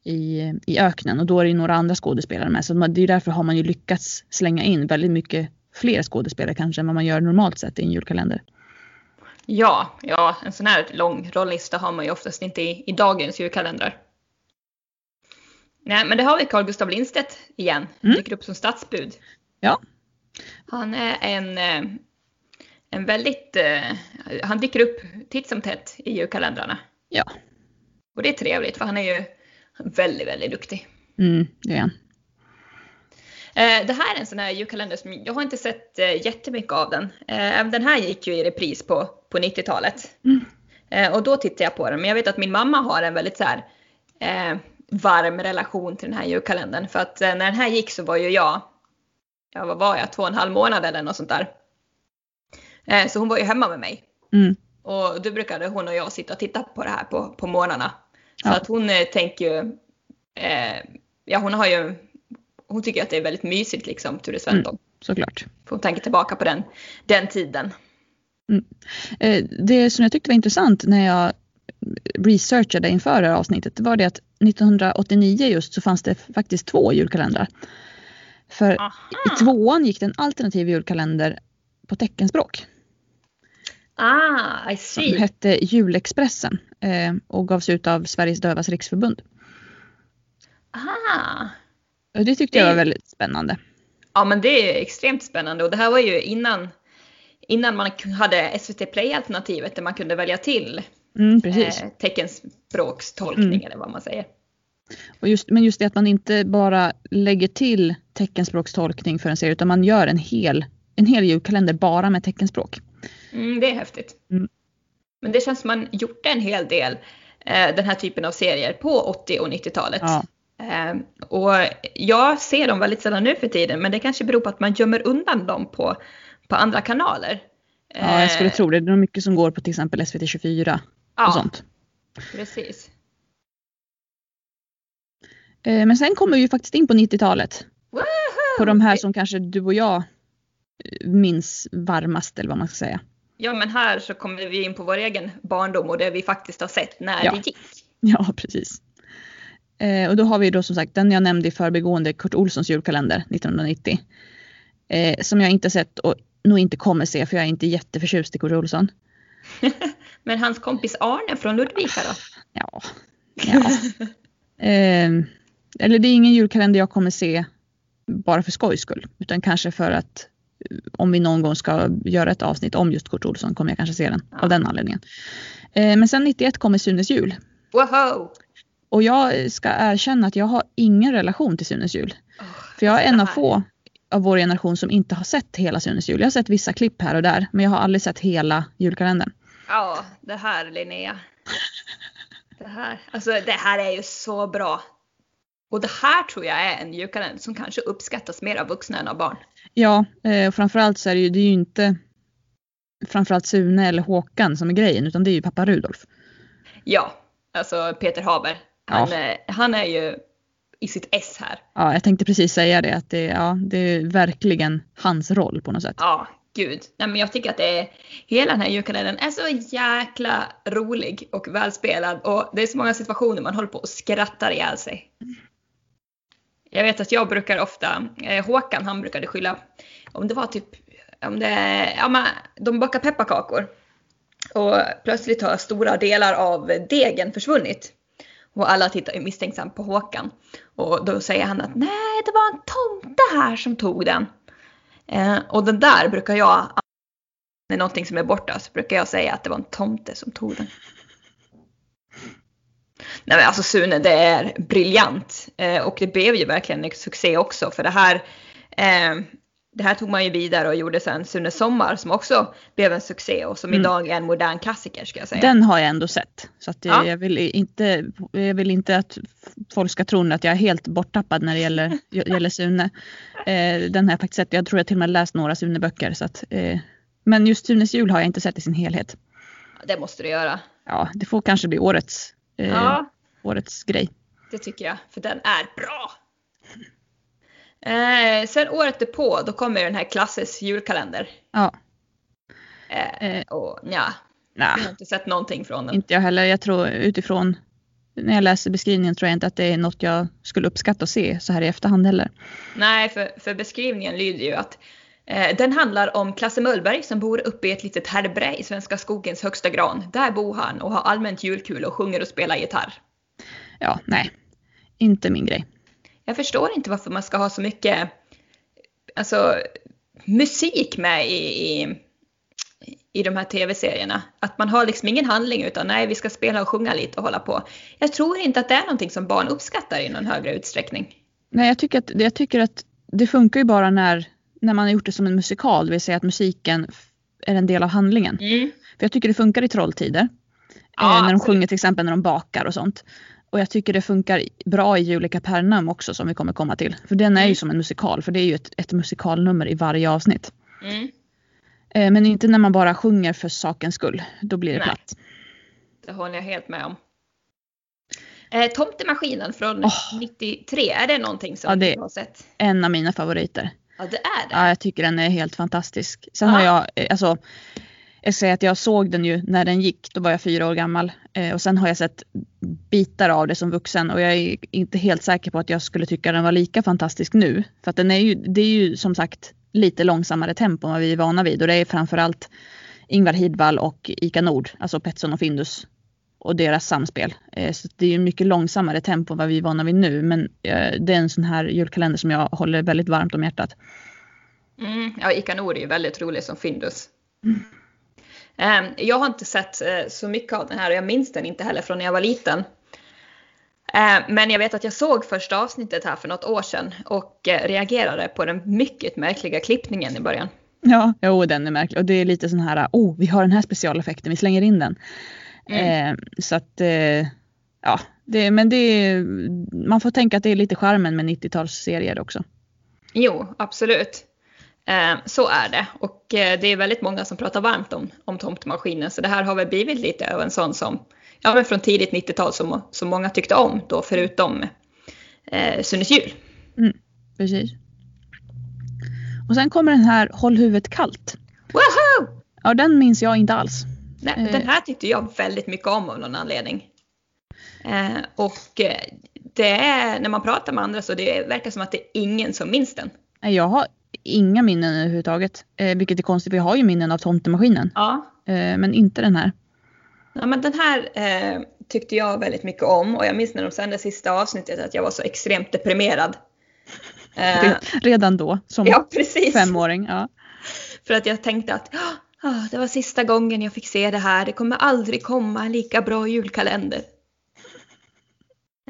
i, i öknen. Och då är det ju några andra skådespelare med. Så det är därför har man ju lyckats slänga in väldigt mycket fler skådespelare kanske än vad man gör normalt sett i en julkalender. Ja, ja, en sån här lång rollista har man ju oftast inte i, i dagens julkalendrar. Nej, men det har vi Carl Gustav Lindstedt igen. Mm. Dyker upp som stadsbud. Ja. Han är en, eh, en väldigt... eh, Han dyker upp titt som tätt i julkalendrarna. Ja. Och det är trevligt för han är ju väldigt, väldigt duktig. Mm, det är han. Eh, Det här är en sån här julkalender som jag har inte sett eh, jättemycket av den. Eh, Även den här gick ju i repris på, på 90-talet. Mm. Eh, Och då tittade jag på den. Men jag vet att min mamma har en väldigt så här, eh, varm relation till den här julkalendern. För att eh, när den här gick så var ju jag, ja vad var jag, två och en halv månad eller något sånt där. Eh, Så hon var ju hemma med mig. Mm. Och då brukade hon och jag sitta och titta på det här på, på morgnarna. Så Ja. att hon eh, tänker ju, eh, ja hon har ju, hon tycker att det är väldigt mysigt liksom, Ture Sventon. Såklart. För hon tänker tillbaka på den, den tiden. Eh, det som jag tyckte var intressant när jag researchade inför det här avsnittet det var det att 1989 just så fanns det faktiskt två julkalendrar. För Aha. i tvåan gick det en alternativ julkalender på teckenspråk. Ah, I Som see. hette Julexpressen eh, och gavs ut av Sveriges Dövas Riksförbund. Ah. Och det tyckte jag Det- var väldigt spännande. Ja men det är extremt spännande och det här var ju innan, innan man hade SVT Play-alternativet där man kunde välja till Mm, precis. eh, teckenspråkstolkning Mm. eller vad man säger. Och just, men just det att man inte bara lägger till teckenspråkstolkning för en serie utan man gör en hel, en hel julkalender bara med teckenspråk. Mm, det är häftigt. Mm. Men det känns som man gjorde en hel del eh, den här typen av serier på 80 och 90-talet. Ja. Eh, och jag ser dem väldigt sällan nu för tiden men det kanske beror på att man gömmer undan dem på, på andra kanaler. Ja, jag skulle Eh, tro det. Det är nog mycket som går på till exempel SVT24 ja, och sånt. precis. Eh, Men sen kommer vi ju faktiskt in på 90-talet. Woho! På de här som kanske du och jag minns varmast eller vad man ska säga. Ja men här så kommer vi in på vår egen barndom och det vi faktiskt har sett när Ja. det gick. Ja, precis. Eh, och då har vi då som sagt den jag nämnde i förbigående, Kurt Olssons julkalender 1990. Eh, som jag inte sett och nog inte kommer se för jag är inte jätteförtjust i Kurt Olsson. Men hans kompis Arne från Ludvika då? Ja. ja. eh, eller det är ingen julkalender jag kommer se bara för skojs skull. Utan kanske för att eh, om vi någon gång ska göra ett avsnitt om just Kurt Olsson kommer jag kanske se den Ja. av den anledningen. Eh, men sen 91 kommer Sunes jul. Woho! Och jag ska erkänna att jag har ingen relation till Sunes jul. Åh, För jag är en av få av vår generation som inte har sett hela Sunes jul. Jag har sett vissa klipp här och där, men jag har aldrig sett hela julkalendern. Ja, det här Linnea. Det här, alltså det här är ju så bra. Och det här tror jag är en julkalender som kanske uppskattas mer av vuxna än av barn. Ja, eh, och framförallt så är det ju, det är ju inte framförallt Sune eller Håkan som är grejen, utan det är ju pappa Rudolf. Ja, alltså Peter Haber. Han, är, han är ju i sitt S här. Ja, jag tänkte precis säga det, att det, ja, det är verkligen hans roll på något sätt. Ja, gud. Nej, men jag tycker att det är, hela den här julkalendern är så jäkla rolig och välspelad och det är så många situationer man håller på och skrattar ihjäl sig. Jag vet att jag brukar ofta, eh, Håkan han brukade skylla, om det var typ, om det, ja men de bakar pepparkakor och plötsligt har stora delar av degen försvunnit. Och alla tittar ju misstänksamt på Håkan. Och då säger han att nej, det var en tomte här som tog den. Eh, och den där brukar jag, när någonting som är borta, så brukar jag säga att det var en tomte som tog den. Nej men alltså Sune, det är briljant. Eh, och det blev ju verkligen en succé också för det här eh, det här tog man ju vidare och gjorde sen Sune Sommar som också blev en succé och som mm. idag är en modern klassiker ska jag säga. Den har jag ändå sett. Så att ja. jag, vill inte, jag vill inte att folk ska tro att jag är helt borttappad när det gäller, gäller Sune. Eh, den har jag faktiskt sett. Jag tror jag till och med läst några Sune-böcker. Så att, eh, men just Sunes jul har jag inte sett i sin helhet. Det måste du göra. Ja, det får kanske bli årets, eh, ja. årets grej. Det tycker jag, för den är bra. Eh, sen året därpå, då kommer den här klassisk julkalender. Ja. Eh, eh. och ja, nah. jag har inte sett någonting från den. Inte jag heller. Jag tror utifrån när jag läser beskrivningen tror jag inte att det är något jag skulle uppskatta att se så här i efterhand heller. Nej, för, för beskrivningen lyder ju att eh, den handlar om Klasse Möllberg som bor uppe i ett litet härbre i Svenska skogens högsta gran. Där bor han och har allmänt julkul och sjunger och spelar gitarr. Ja, nej. Inte min grej. Jag förstår inte varför man ska ha så mycket alltså, musik med i, i, i de här tv-serierna. Att man har liksom ingen handling utan nej, vi ska spela och sjunga lite och hålla på. Jag tror inte att det är någonting som barn uppskattar i någon högre utsträckning. Nej, jag tycker att, jag tycker att det funkar ju bara när, när man har gjort det som en musikal, det vill säga att musiken är en del av handlingen. Mm. För jag tycker det funkar i Trolltider. Ja, eh, när de sjunger till exempel när de bakar och sånt. Och jag tycker det funkar bra i Julika Pernam också som vi kommer komma till. För den är ju mm. som en musikal, för det är ju ett, ett musikalnummer i varje avsnitt. Mm. Eh, men inte när man bara sjunger för sakens skull. Då blir det Nej. platt. Det håller jag helt med om. Eh, Tomtemaskinen från oh. 93, är det någonting som ja, det du har sett? En av mina favoriter. Ja det är det. Ja jag tycker den är helt fantastisk. Sen ja. har jag, eh, alltså jag säger att jag såg den ju när den gick, då var jag fyra år gammal. Eh, och sen har jag sett bitar av det som vuxen och jag är inte helt säker på att jag skulle tycka den var lika fantastisk nu. För att den är ju, det är ju som sagt lite långsammare tempo än vad vi är vana vid och det är framförallt Ingvar Hidvall och Ika Nord, alltså Petson och Findus och deras samspel. Eh, så det är ju mycket långsammare tempo än vad vi är vana vid nu men eh, det är en sån här julkalender som jag håller väldigt varmt om hjärtat. Mm, ja, Ika Nord är ju väldigt rolig som Findus. Mm. Ehm, jag har inte sett eh, så mycket av den här och jag minns den inte heller från när jag var liten. Ehm, men jag vet att jag såg första avsnittet här för något år sedan och eh, reagerade på den mycket märkliga klippningen i början. Ja, jo den är märklig och det är lite sån här, oh vi har den här specialeffekten, vi slänger in den. Mm. Eh, så att, eh, ja, det, men det är, man får tänka att det är lite charmen med 90-talsserier också. Jo, absolut. Eh, så är det och eh, det är väldigt många som pratar varmt om, om tomtemaskinen så det här har väl blivit lite av en sån som, ja men från tidigt 90-tal som, som många tyckte om då förutom eh, Sunes jul. Mm, precis. Och sen kommer den här Håll huvudet kallt. Woho! Ja den minns jag inte alls. Nej, eh. den här tyckte jag väldigt mycket om av någon anledning. Eh, och eh, det är, när man pratar med andra så det verkar som att det är ingen som minns den. Jag har inga minnen överhuvudtaget. Eh, vilket är konstigt jag har ju minnen av tomtemaskinen. Ja. Eh, men inte den här. Ja men den här eh, tyckte jag väldigt mycket om och jag minns när de sände sista avsnittet att jag var så extremt deprimerad. Eh, Redan då som ja, femåring. Ja. För att jag tänkte att oh, det var sista gången jag fick se det här. Det kommer aldrig komma en lika bra julkalender.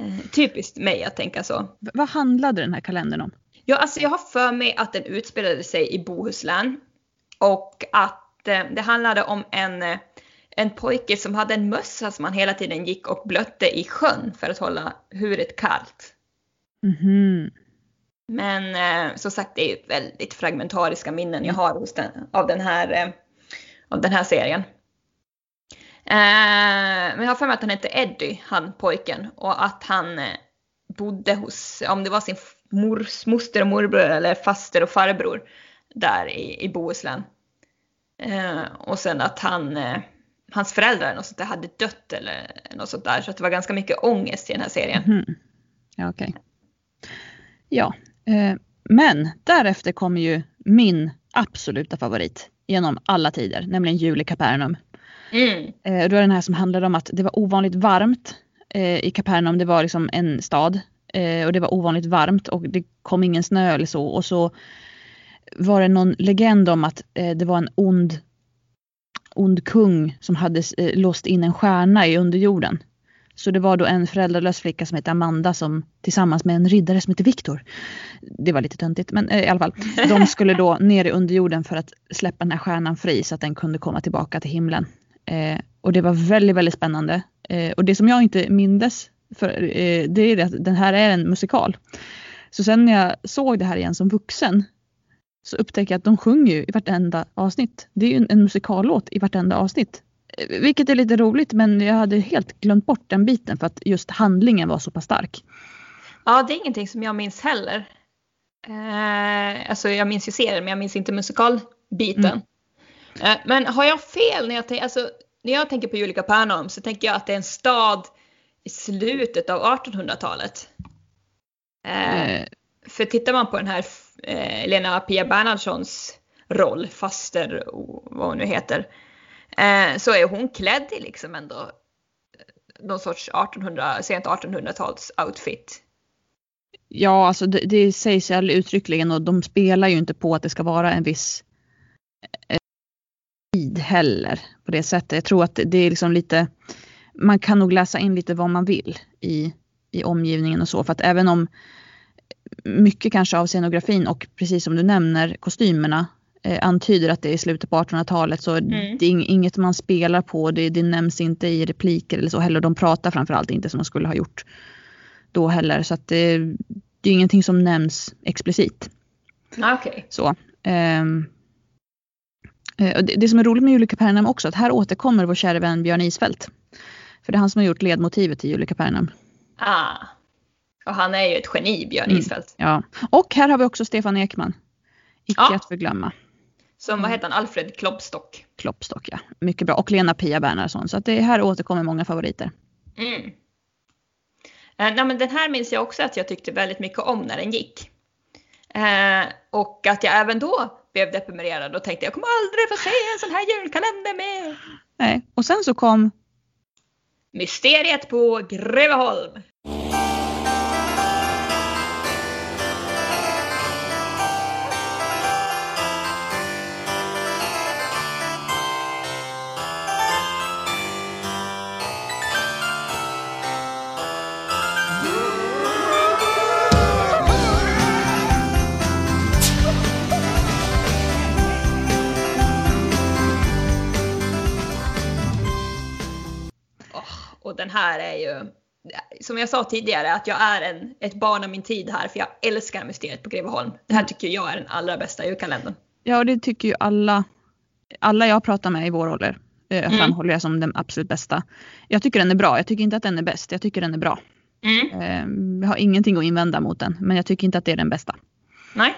Eh, typiskt mig att tänka så. V vad handlade den här kalendern om? Ja, alltså jag har för mig att den utspelade sig i Bohuslän och att eh, det handlade om en, eh, en pojke som hade en mössa som han hela tiden gick och blötte i sjön för att hålla huvudet kallt. Mm-hmm. Men eh, som sagt, det är väldigt fragmentariska minnen jag har hos den, av, den här, eh, av den här serien. Eh, men jag har för mig att han hette Eddie, han pojken, och att han eh, bodde hos, om det var sin mors, moster och morbror eller faster och farbror där i, i Bohuslän. Eh, och sen att han, eh, hans föräldrar något sånt där hade dött eller något sånt där. Så det var ganska mycket ångest i den här serien. Mm. Ja, okej. Okay. Ja, eh, men därefter kommer ju min absoluta favorit genom alla tider, nämligen Jul i Kapernaum. Mm. Eh, då är den här som handlade om att det var ovanligt varmt eh, i Kapernaum. Det var liksom en stad Eh, och det var ovanligt varmt och det kom ingen snö eller så. Och så var det någon legend om att eh, det var en ond, ond kung som hade eh, låst in en stjärna i underjorden. Så det var då en föräldralös flicka som hette Amanda som tillsammans med en riddare som hette Viktor. Det var lite töntigt men eh, i alla fall. De skulle då ner i underjorden för att släppa den här stjärnan fri så att den kunde komma tillbaka till himlen. Eh, och det var väldigt, väldigt spännande. Eh, och det som jag inte mindes för, eh, det är att den här är en musikal. Så sen när jag såg det här igen som vuxen så upptäcker jag att de sjunger ju i vartenda avsnitt. Det är ju en, en musikallåt i vartenda avsnitt. Eh, vilket är lite roligt men jag hade helt glömt bort den biten för att just handlingen var så pass stark. Ja, det är ingenting som jag minns heller. Eh, alltså jag minns ju serien men jag minns inte musikalbiten. Mm. Eh, men har jag fel när jag, tänker, alltså, när jag tänker på Julika Pärnholm så tänker jag att det är en stad i slutet av 1800-talet. Eh, eh. För tittar man på den här eh, Lena Pia Bernhardssons roll, faster vad hon nu heter, så är hon klädd i liksom ändå någon sorts 1800, sent 1800-tals outfit. Ja, alltså det, det sägs ju uttryckligen och de spelar ju inte på att det ska vara en viss tid heller på det sättet. Jag tror att det är liksom lite, man kan nog läsa in lite vad man vill i, i omgivningen och så för att även om mycket kanske av scenografin och precis som du nämner kostymerna eh, antyder att det är i slutet på 1800-talet så mm. det är inget man spelar på. Det, det nämns inte i repliker eller så heller. De pratar framförallt inte som de skulle ha gjort då heller. Så att det, det är ingenting som nämns explicit. Okay. Så. Um, det, det, som är roligt med Julie Kapernaum också att här återkommer vår kära vän Björn Isfält. För det är han som har gjort ledmotivet till Julie Kapernaum. Ah. Och han är ju ett geni, Björn mm. Ja. Och här har vi också Stefan Ekman. Icke ja. att förglömma. Som, vad heter han, Alfred Kloppstock. Kloppstock, ja. Mycket bra. Och Lena Pia Bernhardsson. Så att det här återkommer många favoriter. Mm. Eh, nej, men den här minns jag också att jag tyckte väldigt mycket om när den gick. Eh, och att jag även då blev deprimerad och tänkte jag kommer aldrig få se en sån här julkalender mer. Nej, och sen så kom Mysteriet på Greveholm. Den här är ju, som jag sa tidigare, att jag är en, ett barn av min tid här för jag älskar Mysteriet på Greveholm. Det här tycker jag är den allra bästa julkalendern. Ja, och det tycker ju alla, alla jag pratar med i vår ålder eh, mm. framhåller jag som den absolut bästa. Jag tycker den är bra, jag tycker inte att den är bäst, jag tycker den är bra. Mm. Eh, jag har ingenting att invända mot den, men jag tycker inte att det är den bästa. Nej.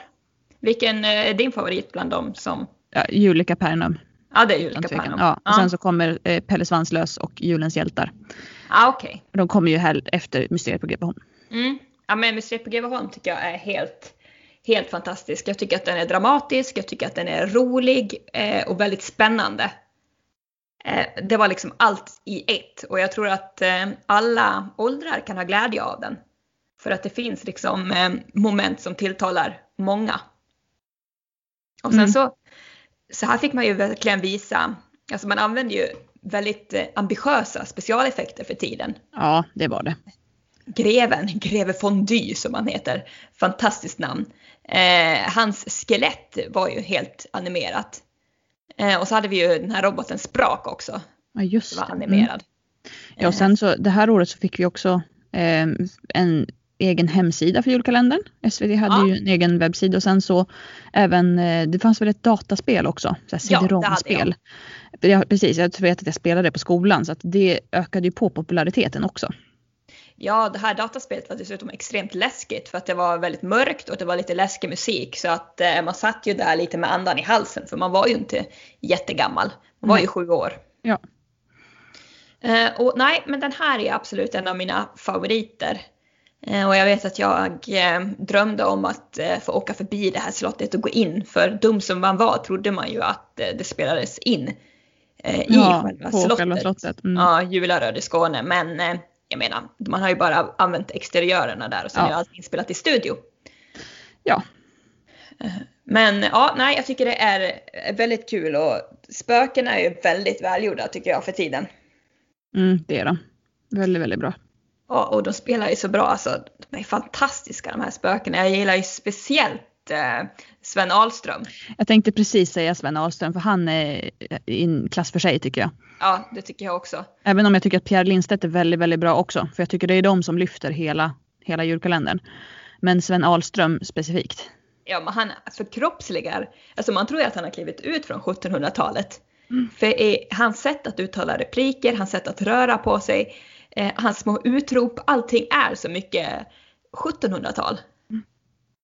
Vilken eh, är din favorit bland dem som... Ja, Julika Pernum. Ja, det är Julika Pärnholm. Ja, och ja. sen så kommer eh, Pelle Svanslös och Julens hjältar. Ja, okej. Okay. De kommer ju här efter Mysteriet på Greveholm. Mm. Ja, men Mysteriet på Greveholm tycker jag är helt, helt fantastisk. Jag tycker att den är dramatisk, jag tycker att den är rolig eh, och väldigt spännande. Eh, det var liksom allt i ett och jag tror att eh, alla åldrar kan ha glädje av den. För att det finns liksom eh, moment som tilltalar många. Och sen mm. så så här fick man ju verkligen visa, alltså man använde ju väldigt eh, ambitiösa specialeffekter för tiden. Ja, det var det. Greven, Greve Fondy som han heter, fantastiskt namn. Eh, hans skelett var ju helt animerat. Eh, och så hade vi ju den här roboten Sprak också. Ja, just det. Var animerad. Mm. Ja, och sen så det här året så fick vi också eh, en egen hemsida för julkalendern. SVT hade ja. ju en egen webbsida och sen så även, eh, det fanns väl ett dataspel också, CD-ROM-spel. Ja, precis, jag vet att jag spelade det på skolan så att det ökade ju på populariteten också. Ja, det här dataspelet var dessutom extremt läskigt för att det var väldigt mörkt och det var lite läskig musik så att eh, man satt ju där lite med andan i halsen för man var ju inte jättegammal. Man var ju sju år. Ja. Eh, och nej, men den här är absolut en av mina favoriter. Eh, och jag vet att jag eh, drömde om att eh, få åka förbi det här slottet och gå in. För dum som man var trodde man ju att det spelades in i ja, själva slottet. Själva slottet. Mm. Ja, Jularöd i Skåne. Men jag menar, man har ju bara använt exteriörerna där och sen ja. är allt inspelat i studio. Ja. Men ja, nej, jag tycker det är väldigt kul och spökena är ju väldigt välgjorda tycker jag för tiden. Mm, det är de. väldigt, väldigt bra. Ja, och de spelar ju så bra. Alltså, de är fantastiska de här spökena. Jag gillar ju speciellt eh, Sven Ahlström. Jag tänkte precis säga Sven Ahlström för han är i en klass för sig tycker jag. Ja, det tycker jag också. Även om jag tycker att Pierre Lindstedt är väldigt, väldigt bra också. För jag tycker det är de som lyfter hela, hela julkalendern. Men Sven Ahlström specifikt. Ja, men han förkroppsligar. Alltså man tror ju att han har klivit ut från 1700-talet. Mm. För i hans sätt att uttala repliker, hans sätt att röra på sig, eh, hans små utrop, allting är så mycket 1700-tal. Mm.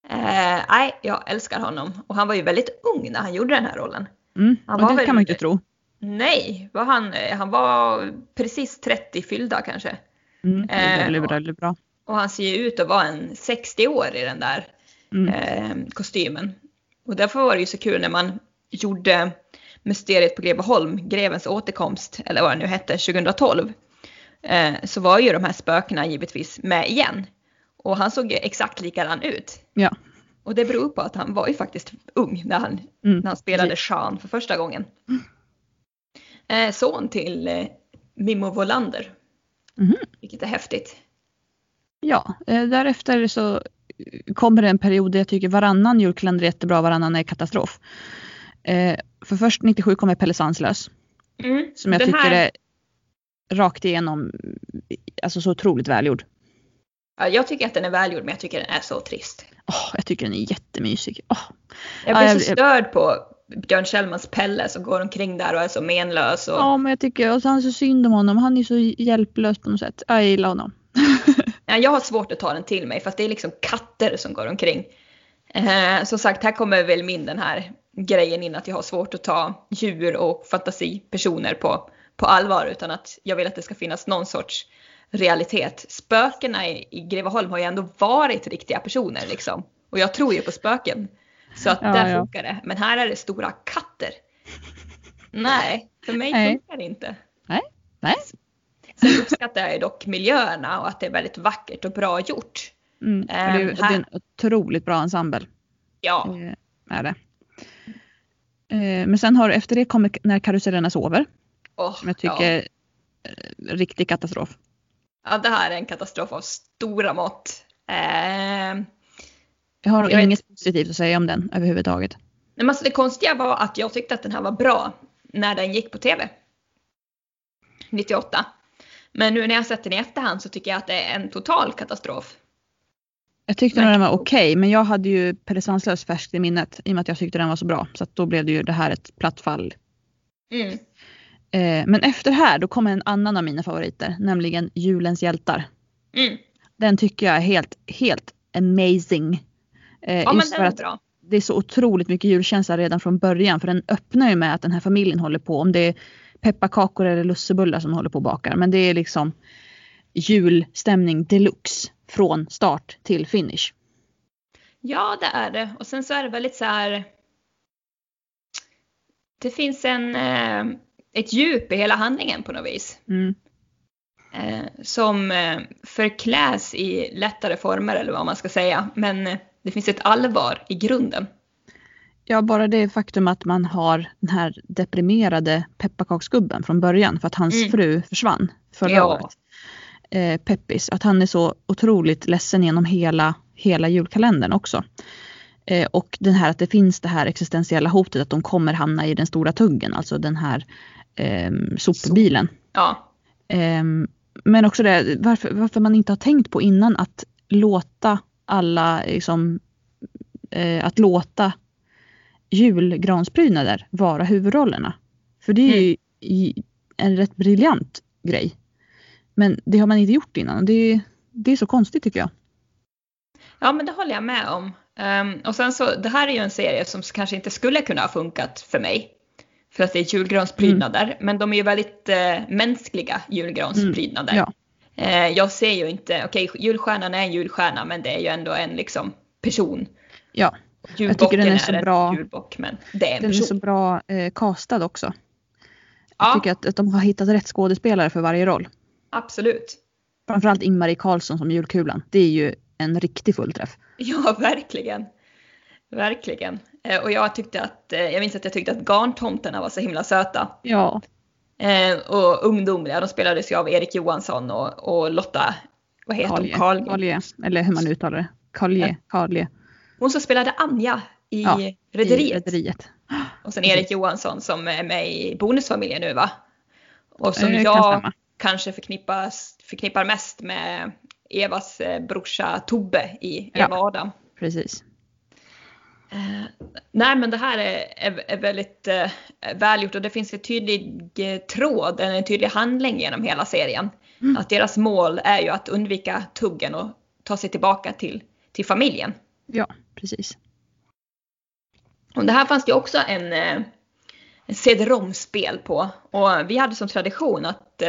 Eh, nej, jag älskar honom. Och han var ju väldigt ung när han gjorde den här rollen. Mm. Han var det väl, kan man inte tro. Nej, var han, han var precis 30 fyllda kanske. Mm, det är väldigt, eh, väldigt bra. Och han ser ju ut att vara en 60 år i den där mm. eh, kostymen. Och därför var det ju så kul när man gjorde Mysteriet på Greveholm, Grevens återkomst, eller vad det nu hette, 2012. Eh, så var ju de här spökena givetvis med igen. Och han såg ju exakt likadan ut. Ja. Och det beror på att han var ju faktiskt ung när han, mm. när han spelade Sean för första gången. Eh, son till eh, Mimmo Volander. Mm. Vilket är häftigt. Ja, därefter så kommer det en period där jag tycker varannan julkalender är jättebra, varannan är katastrof. För först 97 kommer Pelle Svanslös. Mm, som jag tycker här... är rakt igenom alltså så otroligt välgjord. Ja, jag tycker att den är välgjord men jag tycker den är så trist. Oh, jag tycker den är jättemysig. Oh. Jag blir ja, så störd på Björn Kjellmans Pelle som går omkring där och är så menlös. Och... Ja men jag tycker, och han är så synd om honom. Han är så hjälplös på något sätt. Jag gillar honom. ja, jag har svårt att ta den till mig för att det är liksom katter som går omkring. Eh, som sagt, här kommer väl min den här grejen in att jag har svårt att ta djur och fantasipersoner på, på allvar utan att jag vill att det ska finnas någon sorts realitet. Spökena i, i Greveholm har ju ändå varit riktiga personer liksom. Och jag tror ju på spöken. Så att ja, där ja. funkar det. Men här är det stora katter. Nej, för mig Nej. funkar det inte. Nej. Nej. Sen uppskattar jag dock miljöerna och att det är väldigt vackert och bra gjort. Mm. Um, det, är, det, är, en otroligt bra ensemble. Ja. Det är det. Eh, men sen har efter det kommer När karusellerna sover. Oh, som jag tycker ja. är riktig katastrof. Ja, det här är en katastrof av stora mått. Eh, jag har jag inget vet... positivt att säga om den överhuvudtaget. Nej, men alltså det konstiga var att jag tyckte att den här var bra när den gick på tv. 98. Men nu när jag sett den i efterhand så tycker jag att det är en total katastrof. Jag tyckte nog den var okej, okay, men jag hade ju Pelle Svanslös färskt i minnet i och med att jag tyckte den var så bra. Så att då blev det ju det här ett platt fall. Mm. Eh, men efter här då kommer en annan av mina favoriter, nämligen Julens hjältar. Mm. Den tycker jag är helt, helt amazing. Eh, ja men den är bra. Det är så otroligt mycket julkänsla redan från början för den öppnar ju med att den här familjen håller på, om det är pepparkakor eller lussebullar som håller på och bakar. Men det är liksom julstämning deluxe från start till finish. Ja, det är det. Och sen så är det väldigt så här. Det finns en, eh, ett djup i hela handlingen på något vis. Mm. Eh, som eh, förkläs i lättare former eller vad man ska säga. Men det finns ett allvar i grunden. Ja, bara det faktum att man har den här deprimerade pepparkaksgubben från början för att hans mm. fru försvann förra ja. året eh, Peppis, att han är så otroligt ledsen genom hela, hela julkalendern också. Eh, och den här att det finns det här existentiella hotet att de kommer hamna i den stora tuggen, alltså den här eh, sopbilen. Ja. Eh, men också det varför, varför man inte har tänkt på innan att låta alla, liksom, eh, att låta julgransprydnader vara huvudrollerna. För det är ju mm. en rätt briljant grej. Men det har man inte gjort innan det, det är så konstigt tycker jag. Ja men det håller jag med om. Um, och sen så, det här är ju en serie som kanske inte skulle kunna ha funkat för mig. För att det är julgransprydnader. Mm. Men de är ju väldigt uh, mänskliga julgransprydnader. Mm, ja. uh, jag ser ju inte, okej okay, julstjärnan är en julstjärna men det är ju ändå en liksom person. Ja, jag tycker den är så är bra. Julbock, men det är en den person. är så bra eh, castad också. Jag ja. tycker att, att de har hittat rätt skådespelare för varje roll. Absolut. Framförallt Ingmarie Karlsson som julkulan. Det är ju en riktig fullträff. Ja, verkligen. Verkligen. Eh, och jag tyckte att, eh, jag minns att jag tyckte att garntomterna var så himla söta. Ja. Eh, och ungdomliga, de spelades ju av Erik Johansson och, och Lotta, vad heter hon? Karlje. Karlje. Eller hur man uttalar det. Karlje. Karlje. Hon som spelade Anja i Ja, Rederiet. Och sen Erik Johansson som är med i Bonusfamiljen nu va? Och som kan jag stämma. kanske förknippas, förknippar mest med Evas brorsa Tobbe i Ja. Eva och Adam. Precis. Eh, nej men det här är, är, är väldigt eh, välgjort och det finns en tydlig eh, tråd, en tydlig handling genom hela serien. Mm. Att deras mål är ju att undvika tuggen och ta sig tillbaka till, till familjen. Ja, precis. Och det här fanns det ju också en, eh, en CD-ROM-spel på. Och vi hade som tradition att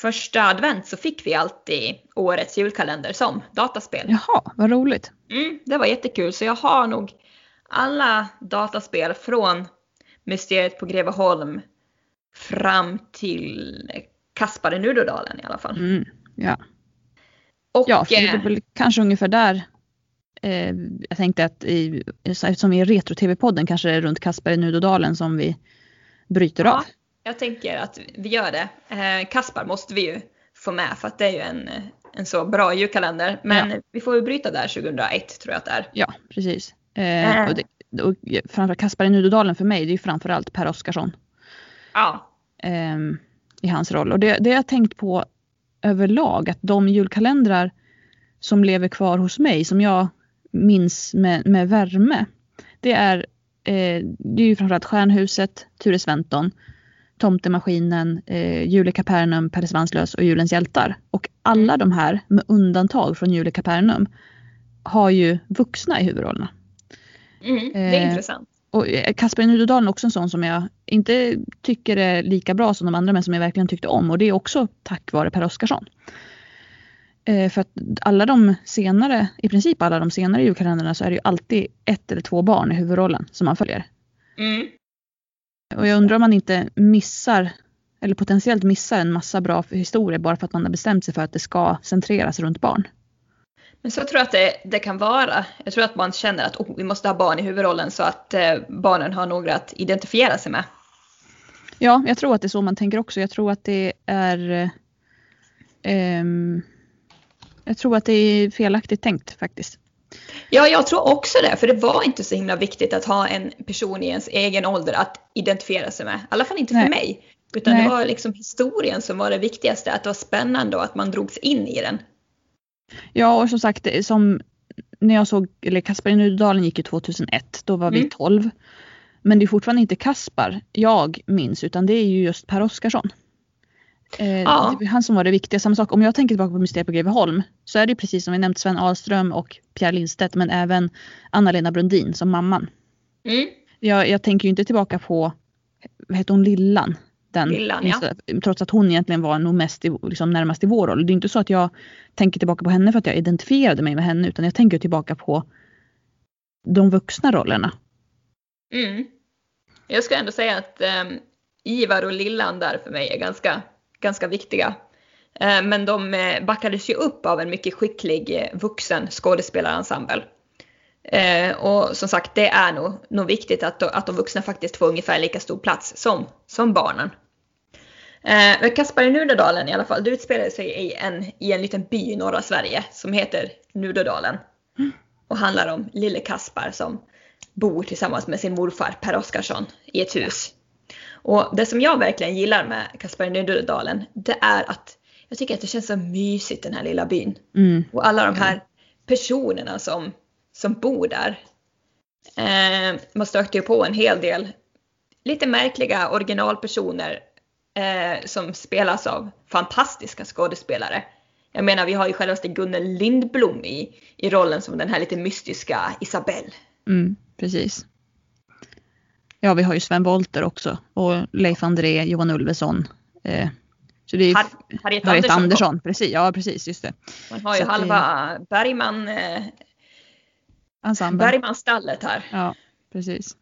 första advent så fick vi alltid årets julkalender som dataspel. Jaha, vad roligt. Mm, det var jättekul, så jag har nog alla dataspel från Mysteriet på Greveholm fram till Kaspar i Nudodalen i alla fall. Mm. Ja. Och, ja, för det är eh, väl kanske ungefär där eh, jag tänkte att i, eftersom vi är Retro-TV-podden kanske det är runt Kasper i Nudodalen som vi bryter Ja. av. jag tänker att vi gör det. Eh, Kaspar måste vi ju få med för att det är ju en, eh, en så bra julkalender. Men vi får ju bryta där 2001 tror jag att det är. Ja, precis. Eh, Äh. och det, och framförallt Kasper i Nudodalen för mig, det är ju framförallt Per Oscarsson Ja. ehm, i hans roll. Och det, det har jag tänkt på överlag, att de julkalendrar som lever kvar hos mig, som jag minns med, med värme, det är, eh, det är ju framförallt Stjärnhuset, Ture Sventon, Tomtemaskinen, eh, Julie Kapernum, Pelle Svanslös och Julens hjältar. Och alla de här, med undantag från Julie Kapernum, har ju vuxna i huvudrollerna. Mm, det är Eh, intressant. Och eh, Kasper i Nudodalen är också en sån som jag inte tycker är lika bra som de andra men som jag verkligen tyckte om och det är också tack vare Per Oscarsson. Eh, för att alla de senare, i princip alla de senare julkalendrarna så är det ju alltid ett eller två barn i huvudrollen som man följer. Mm. Och jag undrar om man inte missar, eller potentiellt missar en massa bra historier bara för att man har bestämt sig för att det ska centreras runt barn. Men så tror jag att det, det kan vara. Jag tror att man känner att oh, vi måste ha barn i huvudrollen så att eh, barnen har några att identifiera sig med. Ja, jag tror att det är så man tänker också. Jag tror att det är eh, ehm, Jag tror att det är felaktigt tänkt faktiskt. Ja, jag tror också det. För det var inte så himla viktigt att ha en person i ens egen ålder att identifiera sig med. I alla fall inte Nej. för mig. Utan Nej. det var liksom historien som var det viktigaste. Att det var spännande och att man drogs in i den. Ja, och som sagt, som när jag såg, eller Kaspar i Nudodalen gick ju 2001, då var vi Mm. 12. Men det är fortfarande inte Kaspar jag minns, utan det är ju just Per Oscarsson. Eh, Ja. Det var han som var det viktiga. Samma sak, om jag tänker tillbaka på Mysteriet på Greveholm så är det precis som vi nämnt Sven Ahlström och Pierre Lindstedt, men även Anna-Lena Brundin som mamman. Mm. Jag, jag tänker ju inte tillbaka på, vad heter hon, Lillan? Den, Lillan, ja. Trots att hon egentligen var nog mest i, liksom närmast i vår roll. Det är inte så att jag tänker tillbaka på henne för att jag identifierade mig med henne utan jag tänker tillbaka på de vuxna rollerna. Mm. Jag skulle ändå säga att ehm, Ivar och Lillan där för mig är ganska, ganska viktiga. Eh, men de eh, backades ju upp av en mycket skicklig eh, vuxen skådespelarensemble. Och som sagt, det är nog, nog viktigt att, att de vuxna faktiskt får ungefär lika stor plats som, som barnen. Men Kaspar i Nudodalen i alla fall, det utspelar sig i en, i en liten by i norra Sverige som heter Nudodalen. Och handlar om lille Kaspar som bor tillsammans med sin morfar Per Oscarsson i ett hus. Och det som jag verkligen gillar med Kaspar i Nudodalen, det är att jag tycker att det känns så mysigt den här lilla byn. Mm. Och alla de här personerna som, som bor där. Eh, man stöter ju på en hel del lite märkliga originalpersoner eh, som spelas av fantastiska skådespelare. Jag menar, vi har ju självaste Gunnel Lindblom i, i rollen som den här lite mystiska Isabelle. Mm, precis. Ja, vi har ju Sven Wollter också och Leif André, Johan Ulveson. Eh, så det är Har, Harriet Harriet Andersson. Andersson. Precis, ja precis, just det. Man har ju Så det- halva Bergman, eh. Bergman-stallet här. Ja, precis.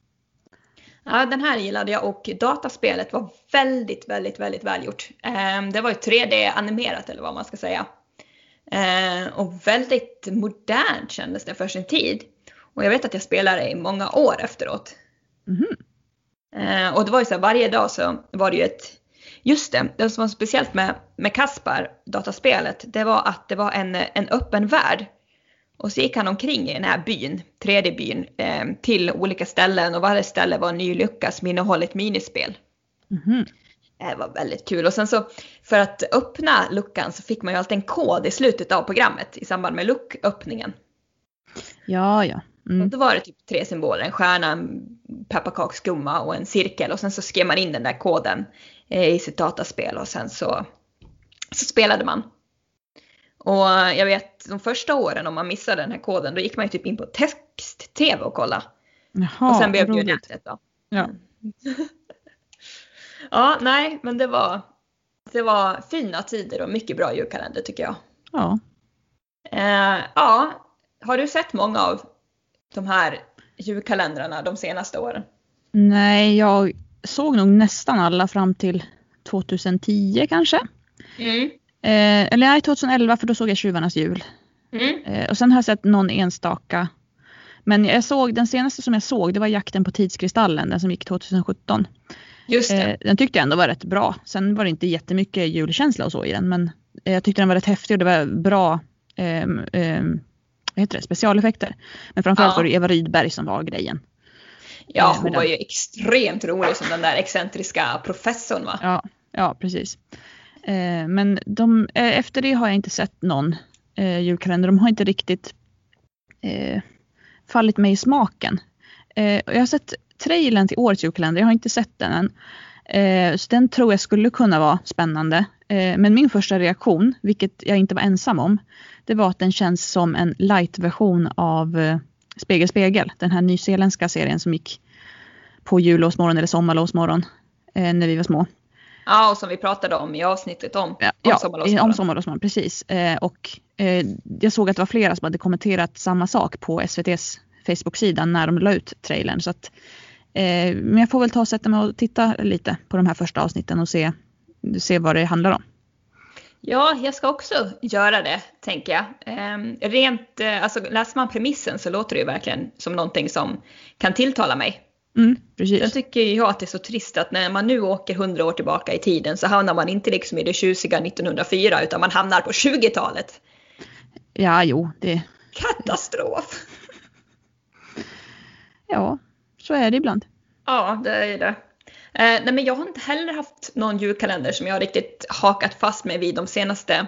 Ja, den här gillade jag och dataspelet var väldigt, väldigt, väldigt välgjort. Eh, det var ju 3D-animerat eller vad man ska säga. Eh, och väldigt modernt kändes det för sin tid. Och jag vet att jag spelade i många år efteråt. Mhm. Eh, och det var ju så här, varje dag så var det ju ett, Just det, det som var speciellt med, med Kaspar, dataspelet, det var att det var en, en öppen värld. Och så gick han omkring i den här byn, tredje byn, eh, till olika ställen och varje ställe var en ny lucka som innehöll ett minispel. Mhm. Det var väldigt kul. Och sen så för att öppna luckan så fick man ju alltid en kod i slutet av programmet i samband med lucköppningen. Ja, ja. Mm. då var det typ tre symboler, en stjärna, en pepparkaksgumma och en cirkel och sen så skrev man in den där koden eh, i sitt dataspel och sen så, så spelade man. Och jag vet de första åren om man missade den här koden då gick man ju typ in på text-tv och kolla. Jaha, och sen blev det ju nätet då. Ja. Ja, nej, men det var, det var fina tider och mycket bra julkalender tycker jag. Ja. Eh, ja, har du sett många av de här julkalendrarna de senaste åren? Nej, jag såg nog nästan alla fram till 2010 kanske. Mm. Eh, eller nej, 2011 för då såg jag Tjuvarnas jul. Mm. Eh, och sen har jag sett någon enstaka. Men jag såg, den senaste som jag såg det var Jakten på tidskristallen, den som gick 2017. Just. Eh, den tyckte jag ändå var rätt bra. Sen var det inte jättemycket julkänsla och så i den men eh, jag tyckte den var rätt häftig och det var bra ehm, ehm, vad heter det, specialeffekter. Men framförallt Ja. var det Eva Rydberg som var grejen. Ja, eh, hon var ju extremt rolig som den där excentriska professorn va? Ja, ja precis. Eh, men de, eh, efter det har jag inte sett någon eh, julkalender. De har inte riktigt fallit mig i smaken. Jag har sett trailern till årets julkalender, jag har inte sett den än. Så den tror jag skulle kunna vara spännande. Men min första reaktion, vilket jag inte var ensam om, det var att den känns som en light-version av eh, Spegel spegel, den här nyzeeländska serien som gick på jullovsmorgon eller sommarlovsmorgon eh, när vi var små. Ja, och som vi pratade om i avsnittet om, Ja, om sommarlovsmorgon. om sommarlovsmorgon, precis. Eh, och eh, jag såg att det var flera som hade kommenterat samma sak på SVTs Facebook-sida när de la ut trailern. Så att, eh, men jag får väl ta och sätta mig och titta lite på de här första avsnitten och se, se vad det handlar om. Ja, jag ska också göra det, tänker jag. Ehm, rent, eh, alltså läser man premissen så låter det ju verkligen som någonting som kan tilltala mig. Mm, Sen tycker jag att det är så trist att när man nu åker hundra år tillbaka i tiden så hamnar man inte liksom i det tjusiga 1904 utan man hamnar på 20-talet. Ja, jo, det, Katastrof! ja, så är det ibland. Ja, det är det. Eh, nej, men jag har inte heller haft någon julkalender som jag riktigt hakat fast mig vid de senaste.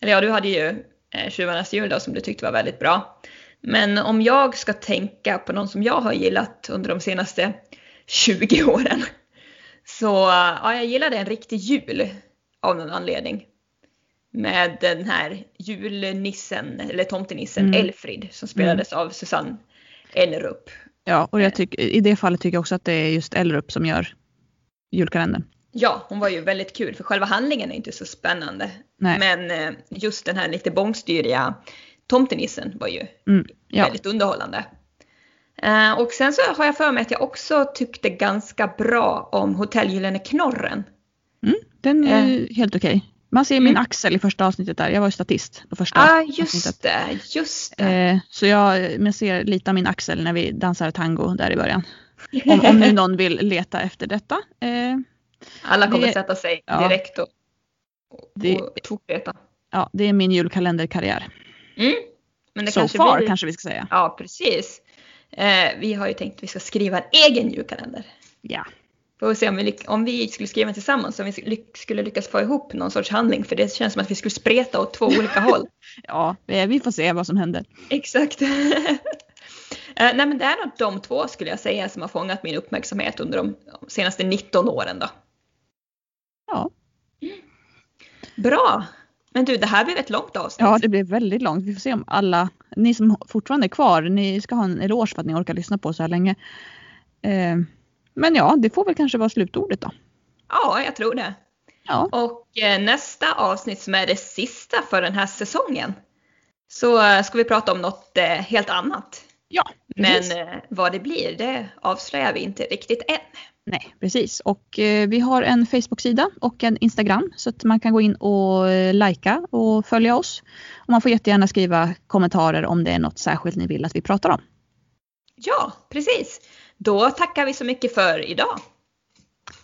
Eller ja, du hade ju eh, Tjuvarnas jul då, som du tyckte var väldigt bra. Men om jag ska tänka på någon som jag har gillat under de senaste 20 åren. Så eh, ja, jag gillade en riktig jul av någon anledning. Med den här julnissen, eller tomtenissen, Mm. Elfrid som spelades av Susanne Ellerup. Ja, och jag tycker, i det fallet tycker jag också att det är just Ellerup som gör julkalendern. Ja, hon var ju väldigt kul för själva handlingen är inte så spännande. Nej. Men eh, just den här lite bångstyriga tomtenissen var ju Mm, ja. väldigt underhållande. Eh, och sen så har jag för mig att jag också tyckte ganska bra om Hotell Gyllene Knorren. Mm, den är ju helt okej. Man ser min Mm. axel i första avsnittet där. Jag var ju statist på första ah, avsnittet. just det, just det. Eh, så jag, men ser lite av min axel när vi dansar tango där i början. Om, om nu någon vill leta efter detta. Eh, Alla kommer det- sätta sig ja. direkt och, Det- och tokleta. ja, det är min julkalenderkarriär. Mm. Men det So kanske far blir... kanske vi ska säga. Ja, precis. Eh, vi har ju tänkt att vi ska skriva en egen julkalender. Ja. Får se om vi, om vi skulle skriva tillsammans, om vi skulle lyckas få ihop någon sorts handling. För det känns som att vi skulle spreta åt två olika håll. ja, vi får se vad som händer. Exakt. Eh, Nej men det är nog de två skulle jag säga som har fångat min uppmärksamhet under de senaste 19 åren då. Ja, Bra! Men du, det här blev ett långt avsnitt. ja, det blev väldigt långt. Vi får se om alla, ni som fortfarande är kvar, ni ska ha en eloge för att ni orkar lyssna på så här länge. Eh, men ja, det får väl kanske vara slutordet då. Ja, jag tror det. Ja, Och eh, nästa avsnitt som är det sista för den här säsongen så eh, ska vi prata om något eh, helt annat. Ja precis. Men eh, vad det blir, det avslöjar vi inte riktigt än. Nej, precis. Och eh, vi har en Facebook-sida och en Instagram så att man kan gå in och eh, likea och följa oss. Och man får jättegärna skriva kommentarer om det är något särskilt ni vill att vi pratar om. Ja, precis. Då tackar vi så mycket för idag.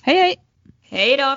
Hej hej! Hej då!